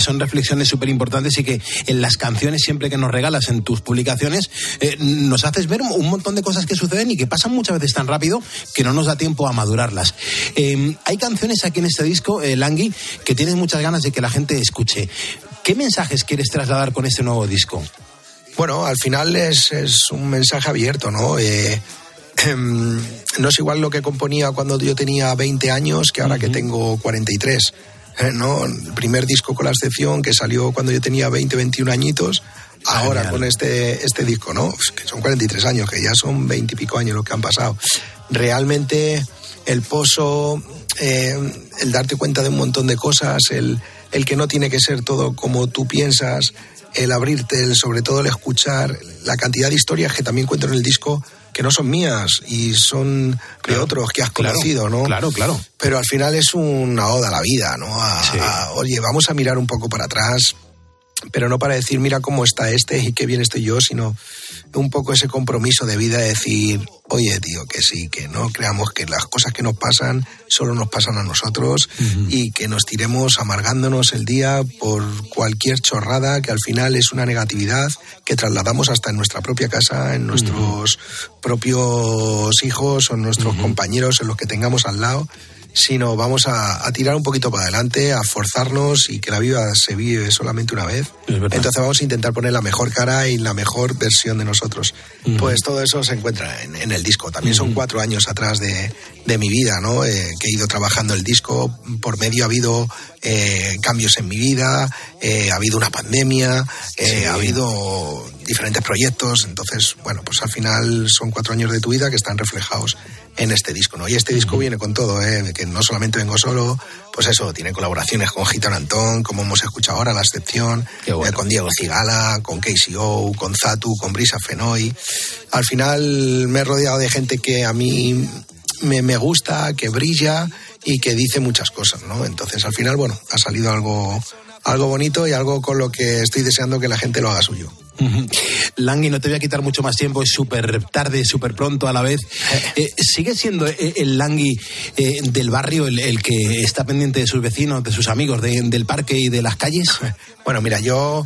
son reflexiones súper importantes y que en las canciones, siempre que nos regalas en tus publicaciones, eh, nos haces ver un montón de cosas que suceden y que pasan muchas veces tan rápido que no nos da tiempo a madurarlas. Eh, hay canciones aquí en este disco, eh, Langui, que tienes muchas ganas de que la gente escuche. ¿Qué mensajes quieres trasladar con este nuevo disco? Bueno, al final es, es un mensaje abierto, ¿no? Eh, em, no es igual lo que componía cuando yo tenía 20 años que ahora que tengo 43. Eh, ¿no? El primer disco con la excepción que salió cuando yo tenía 20, 21 añitos, ahora con este, este disco, ¿no? Que son 43 años, que ya son 20 y pico años los que han pasado. Realmente el pozo, eh, el darte cuenta de un montón de cosas, el, el que no tiene que ser todo como tú piensas, el abrirte, el, sobre todo el escuchar, la cantidad de historias que también cuento en el disco que no son mías y son de otros que has claro, conocido, ¿no? Claro, claro. Pero al final es una oda a la vida, ¿no? A- a, oye, vamos a mirar un poco para atrás, pero no para decir, mira cómo está este y qué bien estoy yo, sino un poco ese compromiso de vida de decir, oye, tío, que sí, que no creamos que las cosas que nos pasan solo nos pasan a nosotros y que nos tiremos amargándonos el día por cualquier chorrada que al final es una negatividad que trasladamos hasta en nuestra propia casa, en nuestros propios hijos o en nuestros compañeros, en los que tengamos al lado sino vamos a, a tirar un poquito para adelante, a forzarnos y que la vida se vive solamente una vez. Entonces vamos a intentar poner la mejor cara y la mejor versión de nosotros. Pues todo eso se encuentra en, en el disco. También son cuatro años atrás de, de mi vida, ¿no? Eh, que he ido trabajando el disco. Por medio ha habido eh, cambios en mi vida, eh, ha habido una pandemia, eh, ha habido diferentes proyectos. Entonces, bueno, pues al final son cuatro años de tu vida que están reflejados en este disco, ¿no? Y este disco viene con todo, ¿eh? que no solamente vengo solo, pues eso, tiene colaboraciones con Gitano Antón, como hemos escuchado ahora, La Excepción, eh, con Diego Cigala, con Casey O, con Zatu, con Brisa Fenoy. Al final me he rodeado de gente que a mí me, me gusta, que brilla y que dice muchas cosas, ¿no? Entonces, al final, bueno, ha salido algo, algo bonito y algo con lo que estoy deseando que la gente lo haga suyo. Langui, no te voy a quitar mucho más tiempo, es súper tarde, súper pronto a la vez. [laughs] Eh, ¿Sigue siendo eh, el Langui eh, del barrio el, el que está pendiente de sus vecinos, de sus amigos, de- del parque y de las calles? [laughs] Bueno, mira, yo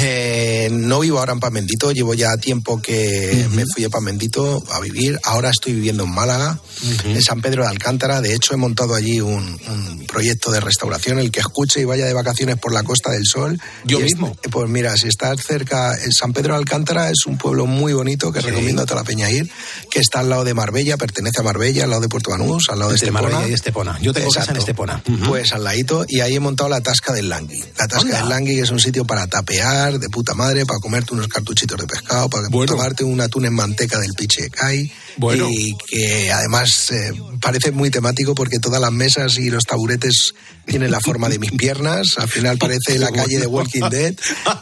eh, no vivo ahora en Pan Bendito, llevo ya tiempo que me fui a Pan Bendito a vivir. Ahora estoy viviendo en Málaga, en San Pedro de Alcántara. De hecho, he montado allí un, un proyecto de restauración. El que escuche y vaya de vacaciones por la Costa del Sol. Yo Y es- mismo. pues mira, si estás cerca, en San Pedro de Alcántara es un pueblo muy bonito que recomiendo a toda la peña ir, que está al lado de Marbella, pertenece a Marbella, al lado de Puerto Banús, al lado de Estepona. Marbella y Estepona. Yo tengo casa en Exacto. Estepona. Pues al ladito, y ahí he montado la tasca del Langui. La tasca del Langui es un sitio para tapear, de puta madre, para comerte unos cartuchitos de pescado, para tomarte un atún en manteca del piche de Kai. Bueno. Y que además eh, parece muy temático porque todas las mesas y los taburetes tienen la forma de mis piernas. Al final parece la calle de Walking Dead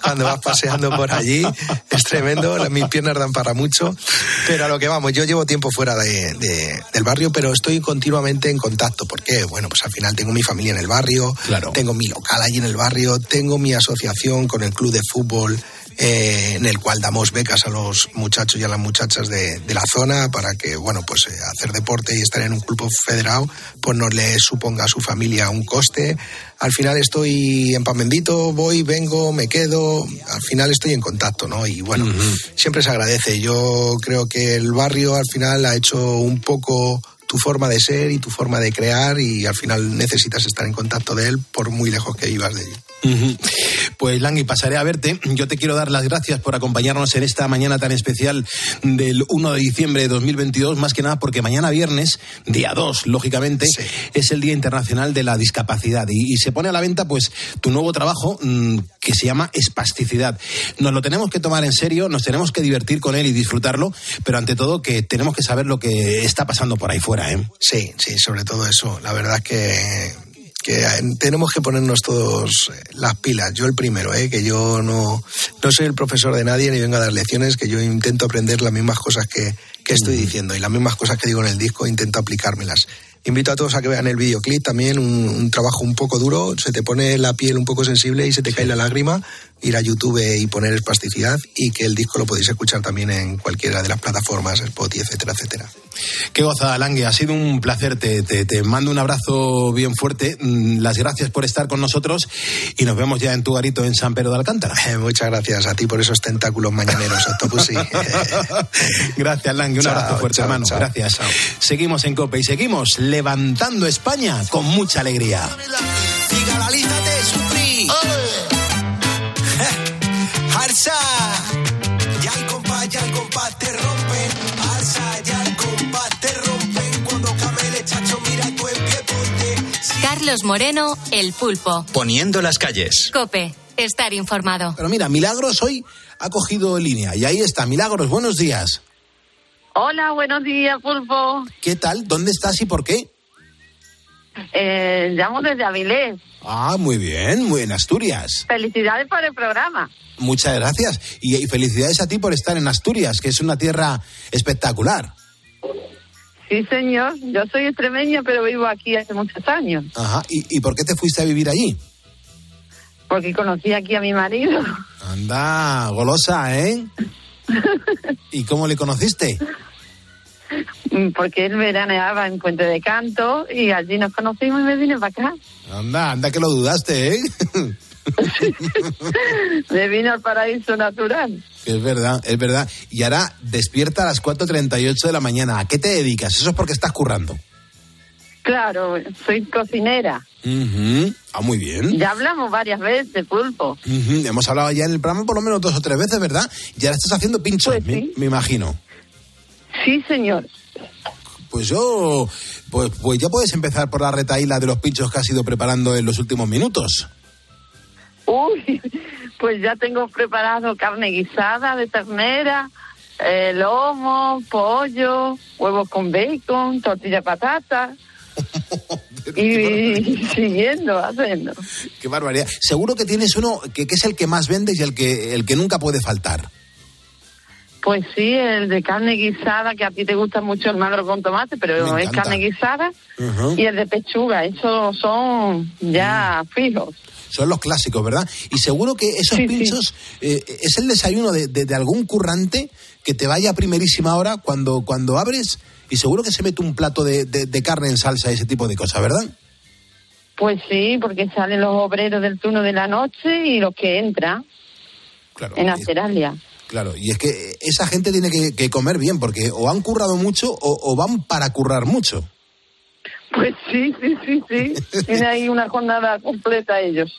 cuando vas paseando por allí. Es tremendo, mis piernas dan para mucho. Pero a lo que vamos, yo llevo tiempo fuera de- de- del barrio, pero estoy continuamente en contacto. ¿Por qué? Bueno, pues al final tengo mi familia en el barrio, tengo mi local allí en el barrio, tengo mi asociación con el club de fútbol. eh, en el cual damos becas a los muchachos y a las muchachas de, de la zona para que, bueno, pues eh, hacer deporte y estar en un club federado, pues no le suponga a su familia un coste. Al final estoy en Pan Bendito, voy, vengo, me quedo, al final estoy en contacto, ¿no? Y bueno, siempre se agradece. Yo creo que el barrio al final ha hecho un poco tu forma de ser y tu forma de crear y al final necesitas estar en contacto de él por muy lejos que vivas de él. Pues Langui, pasaré a verte. Yo te quiero dar las gracias por acompañarnos en esta mañana tan especial del 1 de diciembre de 2022, más que nada porque mañana viernes, día 2, lógicamente, es el Día Internacional de la Discapacidad y, y, se pone a la venta pues tu nuevo trabajo mmm, que se llama Espasticidad. Nos lo tenemos que tomar en serio, nos tenemos que divertir con él y disfrutarlo, pero ante todo que tenemos que saber lo que está pasando por ahí fuera. ¿eh? Sí, sí, sobre todo eso. La verdad es que, que tenemos que ponernos todos las pilas. Yo el primero, ¿eh? que yo no, no soy el profesor de nadie ni vengo a dar lecciones, que yo intento aprender las mismas cosas que, que estoy diciendo y las mismas cosas que digo en el disco intento aplicármelas. Invito a todos a que vean el videoclip también, un, un, trabajo un poco duro, se te pone la piel un poco sensible y se te cae la lágrima, ir a YouTube y poner espasticidad y que el disco lo podéis escuchar también en cualquiera de las plataformas, Spotify, etcétera, etcétera. Qué gozada, Langue, ha sido un placer, te, te, te, mando un abrazo bien fuerte, las gracias por estar con nosotros y nos vemos ya en tu garito en San Pedro de Alcántara. Eh, muchas gracias a ti por esos tentáculos mañaneros, Octopussy. [laughs] gracias, Langue, un chao, abrazo fuerte, chao, hermano, chao. gracias. Seguimos en COPE y seguimos levantando España con mucha alegría. Siga la lista Alza, ya el compás, ya el compás te rompe. Alza, ya el compás te rompe. Cuando camele, chacho, mira tú en pie, ponte. Carlos Moreno, El Pulpo. Poniendo las calles. Cope, estar informado. Pero mira, Milagros hoy ha cogido línea y ahí está. Milagros, buenos días. Hola, buenos días, Pulpo. ¿Qué tal? ¿Dónde estás y por qué? Eh, llamo desde Avilés. Ah, muy bien, muy en Asturias. Felicidades por el programa. Muchas gracias. Y, y, felicidades a ti por estar en Asturias, que es una tierra espectacular. Sí, señor. Yo soy extremeña, pero vivo aquí hace muchos años. Ajá. ¿Y, y por qué te fuiste a vivir allí? Porque conocí aquí a mi marido. Anda, golosa, ¿eh? [laughs] ¿Y cómo le conociste? [laughs] Porque él veraneaba en Puente de Canto y allí nos conocimos y me vine para acá. Anda, anda que lo dudaste, ¿eh? [laughs] me vino al paraíso natural. Es verdad, es verdad. Y ahora despierta a las 4.38 de la mañana. ¿A qué te dedicas? Eso es porque estás currando. Claro, soy cocinera. Uh -huh. Ah, muy bien. Ya hablamos varias veces, Pulpo. Uh -huh. Hemos hablado ya en el programa por lo menos dos o tres veces, ¿verdad? Y ahora estás haciendo pinchos, pues sí. me, me, imagino. Sí, señor. Pues yo, pues, pues ya puedes empezar por la retaíla de los pinchos que has ido preparando en los últimos minutos. Uy, pues ya tengo preparado carne guisada de ternera, eh, lomo, pollo, huevos con bacon, tortilla de patata. [laughs] y, y, [laughs] siguiendo haciendo. Qué barbaridad. Seguro que tienes uno que, que, es el que más vendes y el que, el que nunca puede faltar. Pues sí, el de carne guisada, que a ti te gusta mucho el magro con tomate, pero es carne guisada, uh -huh. y el de pechuga, esos son ya uh -huh. fijos. Son los clásicos, ¿verdad? Y seguro que esos sí, pinchos sí. Eh, es el desayuno de, de, de, algún currante que te vaya a primerísima hora cuando, cuando abres y seguro que se mete un plato de, de carne en salsa, ese tipo de cosas, ¿verdad? Pues sí, porque salen los obreros del turno de la noche y los que entran claro, en Aceralia. Claro, y es que esa gente tiene que, que comer bien, porque o han currado mucho o, o, van para currar mucho. Pues sí, sí, sí, sí. [laughs] Tiene ahí una jornada completa ellos.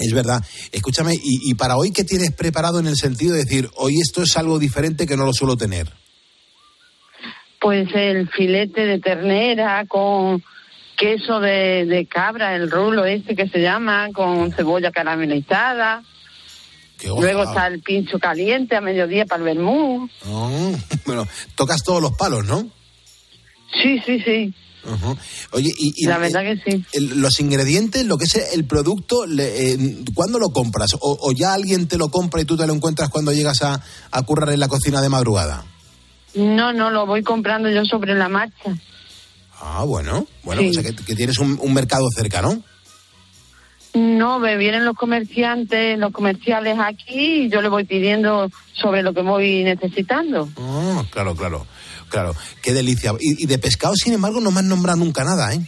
Es verdad. Escúchame, ¿y, ¿y, para hoy qué tienes preparado en el sentido de decir, hoy esto es algo diferente que no lo suelo tener? Pues el filete de ternera con queso de, de cabra, el rulo este que se llama, con cebolla caramelizada. Luego está el pincho caliente a mediodía para el vermú. Oh, [laughs] bueno, tocas todos los palos, ¿no? Sí, sí, sí. Uh -huh. Oye, y, y la verdad que sí. El, los ingredientes, lo que es el producto, le, eh, ¿cuándo lo compras? O, o, ya alguien te lo compra y tú te lo encuentras cuando llegas a, a currar en la cocina de madrugada? No, no, lo voy comprando yo sobre la marcha. Ah, bueno, bueno, sí. o sea que, que tienes un, un mercado cerca, ¿no? No, me vienen los comerciantes, los comerciales aquí y yo le voy pidiendo sobre lo que voy necesitando. Oh, claro, claro, claro. Qué delicia. Y, y, de pescado, sin embargo, no me han nombrado nunca nada, ¿eh?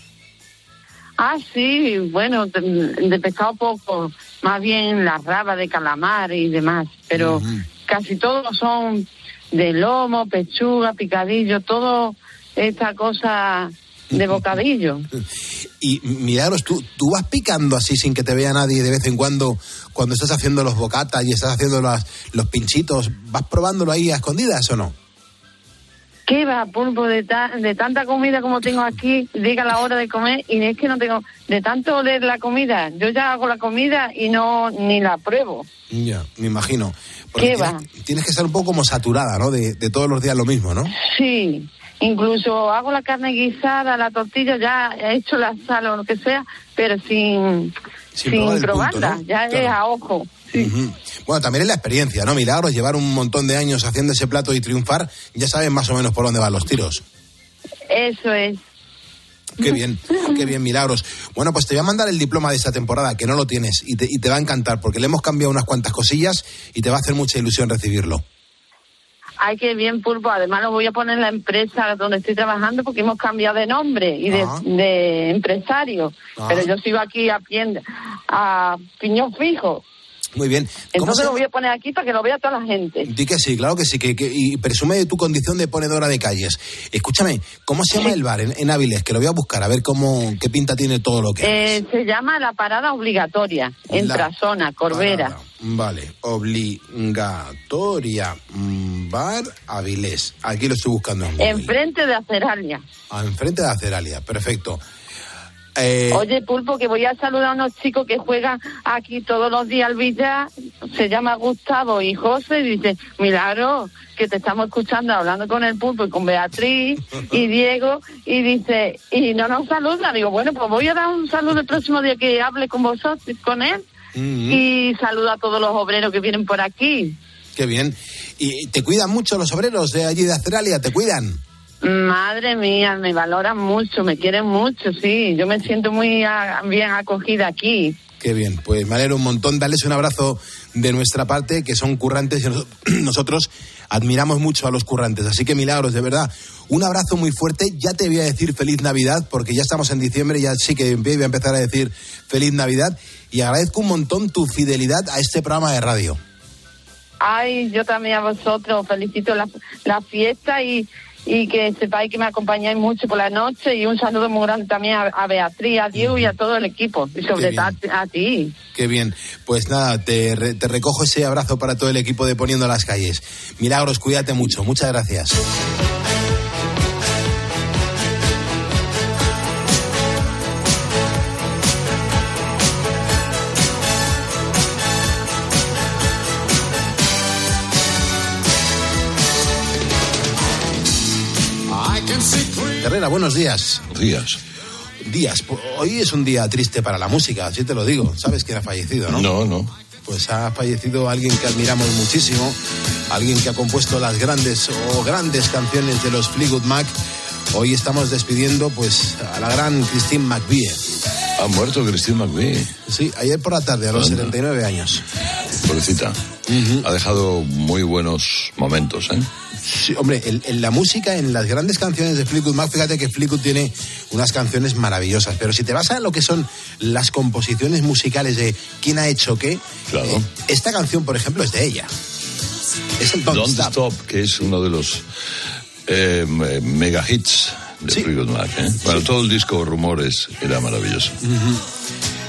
Ah, sí, bueno, de, pescado poco, más bien la raba de calamar y demás, pero uh -huh. casi todos son de lomo, pechuga, picadillo, todo esta cosa de bocadillo. Y Milagros, ¿tú, tú vas picando así sin que te vea nadie de vez en cuando, cuando estás haciendo los bocatas y estás haciendo las, los pinchitos, ¿vas probándolo ahí a escondidas o no? ¿Qué va, pulpo, de, ta- de tanta comida como tengo aquí? Llega la hora de comer y es que no tengo... De tanto oler la comida, yo ya hago la comida y no ni la pruebo. Ya, me imagino. Porque ¿Qué tienes, va? tienes que estar un poco como saturada, ¿no? De, de todos los días lo mismo, ¿no? Sí, incluso hago la carne guisada, la tortilla, ya he hecho la sal o lo que sea, pero sin, Sin sin, probar el probarla, punto, ¿no? ya es a ojo. Ujú. Bueno, también es la experiencia, ¿no? Milagros, llevar un montón de años haciendo ese plato y triunfar, ya sabes más o menos por dónde van los tiros. Eso es. Qué bien, qué bien, Milagros. Bueno, pues te voy a mandar el diploma de esta temporada, que no lo tienes, y te, y te va a encantar, porque le hemos cambiado unas cuantas cosillas y te va a hacer mucha ilusión recibirlo. Ay, qué bien, Pulpo. Además, lo voy a poner en la empresa donde estoy trabajando porque hemos cambiado de nombre y de, Ah. de empresario. Ah. Pero yo sigo aquí a, a piñón fijo. Muy bien. ¿Cómo Entonces se lo voy a poner aquí para que lo vea toda la gente. Di que sí, claro que sí, que, que- y presume de tu condición de ponedora de calles. Escúchame, ¿cómo se llama el bar en, en Áviles? Que lo voy a buscar, a ver cómo, qué pinta tiene todo lo que Eh, se llama la parada obligatoria en La Trasona, Corbera. Vale, obligatoria mm, bar Avilés. Aquí lo estoy buscando en. Enfrente de Aceralia. Ah, enfrente de Aceralia, perfecto. Eh, Oye, Pulpo, que voy a saludar a unos chicos que juegan aquí todos los días al billar. Se llama Gustavo y José. Y dice, Milagro, que te estamos escuchando hablando con el Pulpo y con Beatriz y [laughs] Diego. Y dice, y no nos saluda. Digo, bueno, pues voy a dar un saludo el próximo día que hable con vosotros, con él. mm, Y saluda a todos los obreros que vienen por aquí. Qué bien. ¿Y te cuidan mucho los obreros de allí de Aceralia? ¿Te cuidan? Madre mía, me valoran mucho, me quieren mucho, sí. Yo me siento muy ah, bien acogida aquí. Qué bien, pues me alegro un montón. Darles un abrazo de nuestra parte, que son currantes y nos- [clears throat] nosotros admiramos mucho a los currantes. Así que milagros, de verdad. Un abrazo muy fuerte. Ya te voy a decir feliz Navidad, porque ya estamos en diciembre, ya sí que voy a empezar a decir feliz Navidad. Y agradezco un montón tu fidelidad a este programa de radio. Ay, yo también a vosotros felicito la, la fiesta y, y que sepáis que me acompañáis mucho por la noche y un saludo muy grande también a, a Beatriz, a Diego y a todo el equipo y sobre todo a ti. Qué bien. Pues nada, te, re- te recojo ese abrazo para todo el equipo de Poniendo las Calles. Milagros, cuídate mucho. Muchas gracias. Herrera, buenos días. Días. Días. Pu- Hoy es un día triste para la música, así te lo digo. Sabes quién ha fallecido, ¿no? No, no. Pues ha fallecido alguien que admiramos muchísimo, alguien que ha compuesto las grandes o grandes canciones de los Fleetwood Mac. Hoy estamos despidiendo pues a la gran Christine McVie. Ha muerto Christine McVie. Sí, ayer por la tarde, a los Anda. 79 años. Pobrecita. Ha dejado muy buenos momentos, ¿eh? Sí, hombre, en, en la música, en las grandes canciones de Fleetwood Mac, fíjate que Fleetwood tiene unas canciones maravillosas, pero si te vas a lo que son las composiciones musicales de quién ha hecho qué, eh, esta canción, por ejemplo, es de ella. Es el Don't, Don't Stop. Stop, que es uno de los eh, me- mega hits de Fleetwood Mac. ¿eh? Bueno, todo el disco Rumores era maravilloso.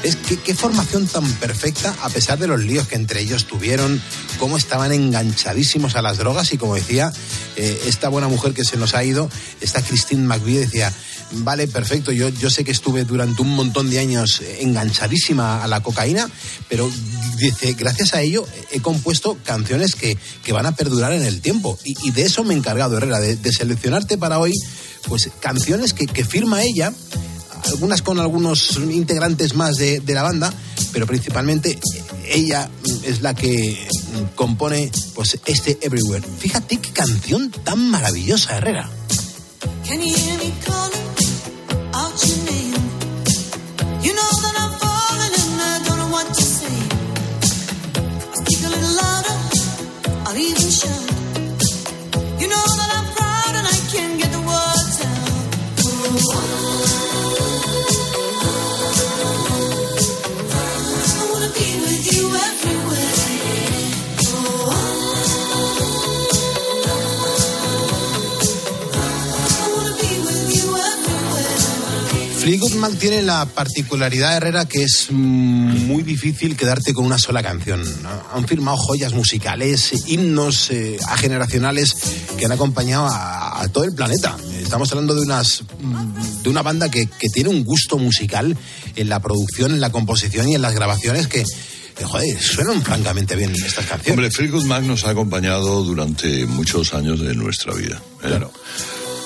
Es que qué formación tan perfecta, a pesar de los líos que entre ellos tuvieron, cómo estaban enganchadísimos a las drogas y como decía eh, esta buena mujer que se nos ha ido, esta Christine McVie decía, vale, perfecto, yo, yo sé que estuve durante un montón de años eh, enganchadísima a la cocaína, pero dice, gracias a ello he compuesto canciones que, que van a perdurar en el tiempo. Y, de eso me he encargado, Herrera, de, de seleccionarte para hoy, pues canciones que, que firma ella algunas con algunos integrantes más de, de la banda, pero principalmente ella es la que compone pues este Everywhere. Fíjate qué canción tan maravillosa, Herrera. Can you hear me calling out your name? You know that I'm falling and I don't know what to say. I speak a little louder, I'll even shout. You know that I'm proud and I can't get the words out. I Fleetwood Mac tiene la particularidad, Herrera, que es mm, muy difícil quedarte con una sola canción. Han firmado joyas musicales, himnos eh, ageneracionales que han acompañado a, a todo el planeta. Estamos hablando de, unas, mm, de una banda que, que tiene un gusto musical en la producción, en la composición y en las grabaciones que, que, joder, suenan francamente bien estas canciones. Hombre, Fleetwood Mac nos ha acompañado durante muchos años de nuestra vida. ¿eh? Claro.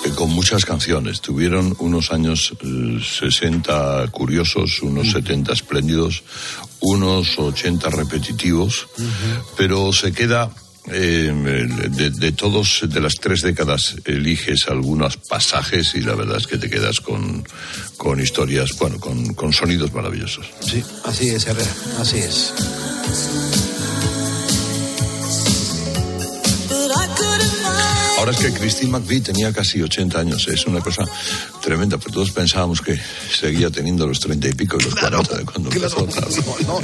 Eh, Con muchas canciones. Tuvieron unos años eh, 60 curiosos, unos 70 espléndidos, unos 80 repetitivos, pero se queda. eh, de, de todos, de las tres décadas, eliges algunos pasajes y la verdad es que te quedas con, con historias, bueno, con, con sonidos maravillosos. Sí, así es, Herrera, así es. Ahora es que Christine McVie tenía casi 80 años, es una cosa tremenda, pero todos pensábamos que seguía teniendo los 30 y pico y los 40 de cuando empezó. claro.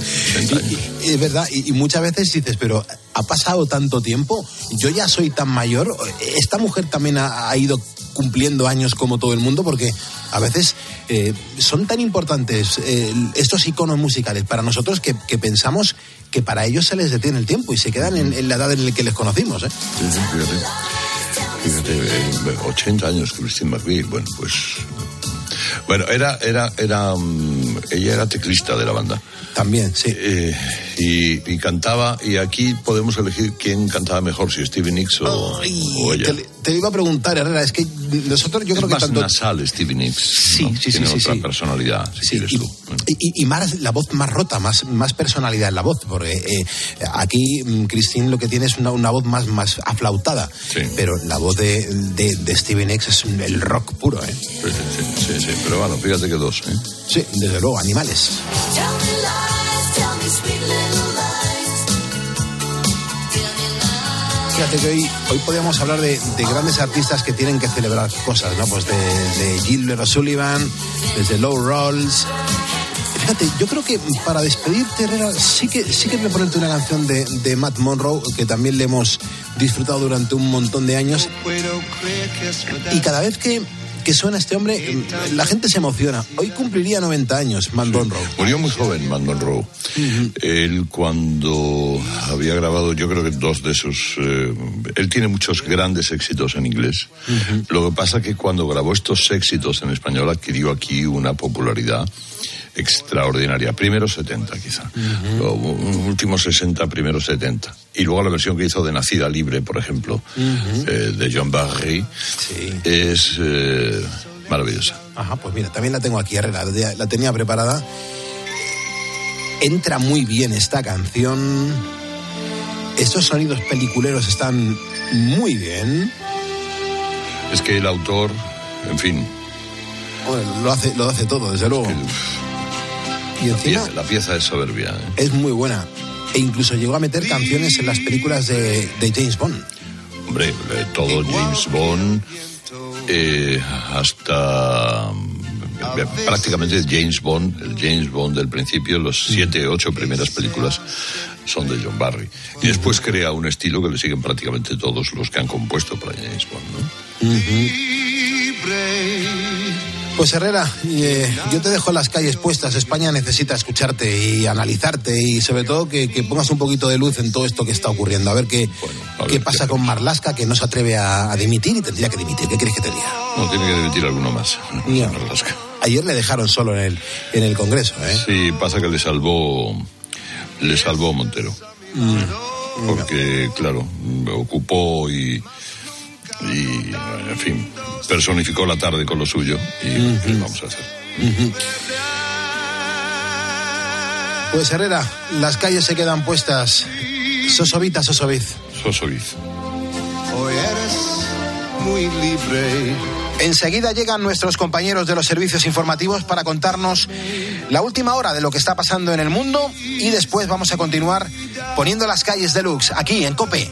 Y- y es verdad, y, y muchas veces dices, pero ha pasado tanto tiempo, yo ya soy tan mayor, esta mujer también ha, ha ido cumpliendo años como todo el mundo, porque a veces eh, son tan importantes eh, estos iconos musicales para nosotros que, que pensamos que para ellos se les detiene el tiempo y se quedan en, en la edad en la que les conocimos. ¿eh? Sí, sí, fíjate. Fíjate, eh, 80 años Christine McVie, bueno, pues... Bueno, era, era, era, mm, ella era teclista de la banda. También, sí. y, y cantaba, y aquí podemos elegir quién cantaba mejor, si Stevie Nicks o, o ella. Te, te iba a preguntar, Herrera, es que nosotros yo es creo que más tanto... nasal Stevie Nicks. Sí, ¿no? sí, sí, Tiene sí, otra sí. personalidad, si quieres tú. Y, y- y más la voz más rota, más, más personalidad en la voz, porque eh, aquí mm, Christine lo que tiene es una, una voz más, más aflautada, pero la voz de, de, de Stevie Nicks es el rock puro, ¿eh? Sí, sí, sí, sí, pero bueno, fíjate que dos, ¿eh? Sí, desde luego, animales. Fíjate que hoy, hoy podríamos hablar de, de grandes artistas que tienen que celebrar cosas, ¿no? Pues de, de Gilbert O'Sullivan, desde Low Rolls. Fíjate, yo creo que para despedirte, Herrera, sí que, sí que voy a ponerte una canción de, de Matt Monroe, que también le hemos disfrutado durante un montón de años. Y cada vez que, que suena este hombre, la gente se emociona. Hoy cumpliría 90 años, Matt Monroe. Murió muy joven, Matt Monroe. Él cuando había grabado, yo creo que dos de sus... eh, él tiene muchos grandes éxitos en inglés. Lo que pasa que cuando grabó estos éxitos en español adquirió aquí una popularidad extraordinaria. Primero 70 quizá. Los últimos 60, primero 70. Y luego la versión que hizo de Nacida Libre, por ejemplo, eh, de John Barry, es eh, maravillosa. Ajá, pues mira, también la tengo aquí, Herrera, la la tenía preparada. Entra muy bien esta canción. Estos sonidos peliculeros están muy bien. Es que el autor, en fin, Bueno, lo hace, lo hace todo, desde luego. Y la encima pieza, la pieza es soberbia. ¿eh? es muy buena. E incluso llegó a meter canciones en las películas de, de James Bond. Hombre, eh, todo James Bond, eh, hasta eh, prácticamente James Bond, el James Bond del principio, los siete, ocho primeras películas son de John Barry. Y después crea un estilo que le siguen prácticamente todos los que han compuesto para James Bond. ¿no? Pues Herrera, eh, yo te dejo las calles puestas. España necesita escucharte y analizarte y sobre todo que, que pongas un poquito de luz en todo esto que está ocurriendo. A ver qué, qué pasa con Marlasca, que no se atreve a, a dimitir y tendría que dimitir. ¿Qué quieres que te diga? No, tiene que demitir alguno más. Ayer le dejaron solo en el, en el Congreso, ¿eh? Sí, pasa que le salvó, le salvó Montero. Porque, claro, ocupó y, y, en fin, personificó la tarde con lo suyo. Y ¿qué vamos a hacer? Pues Herrera, las calles se quedan puestas. Sosovita, Sosoviz. Sosoviz. Hoy eres muy libre. Enseguida llegan nuestros compañeros de los servicios informativos para contarnos la última hora de lo que está pasando en el mundo y después vamos a continuar poniendo las calles deluxe aquí en Cope.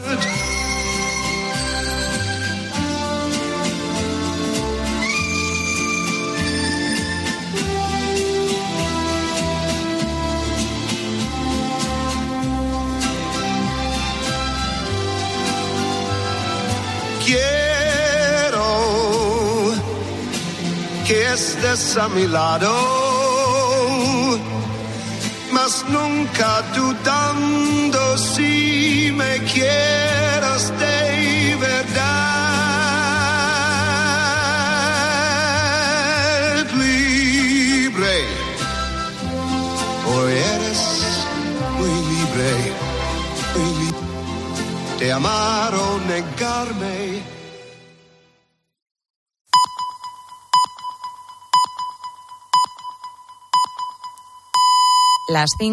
A mi lado, mas nunca dudando si me quieras de verdad. Libre, hoy eres muy libre, muy libre de amar o negarme. Las cinco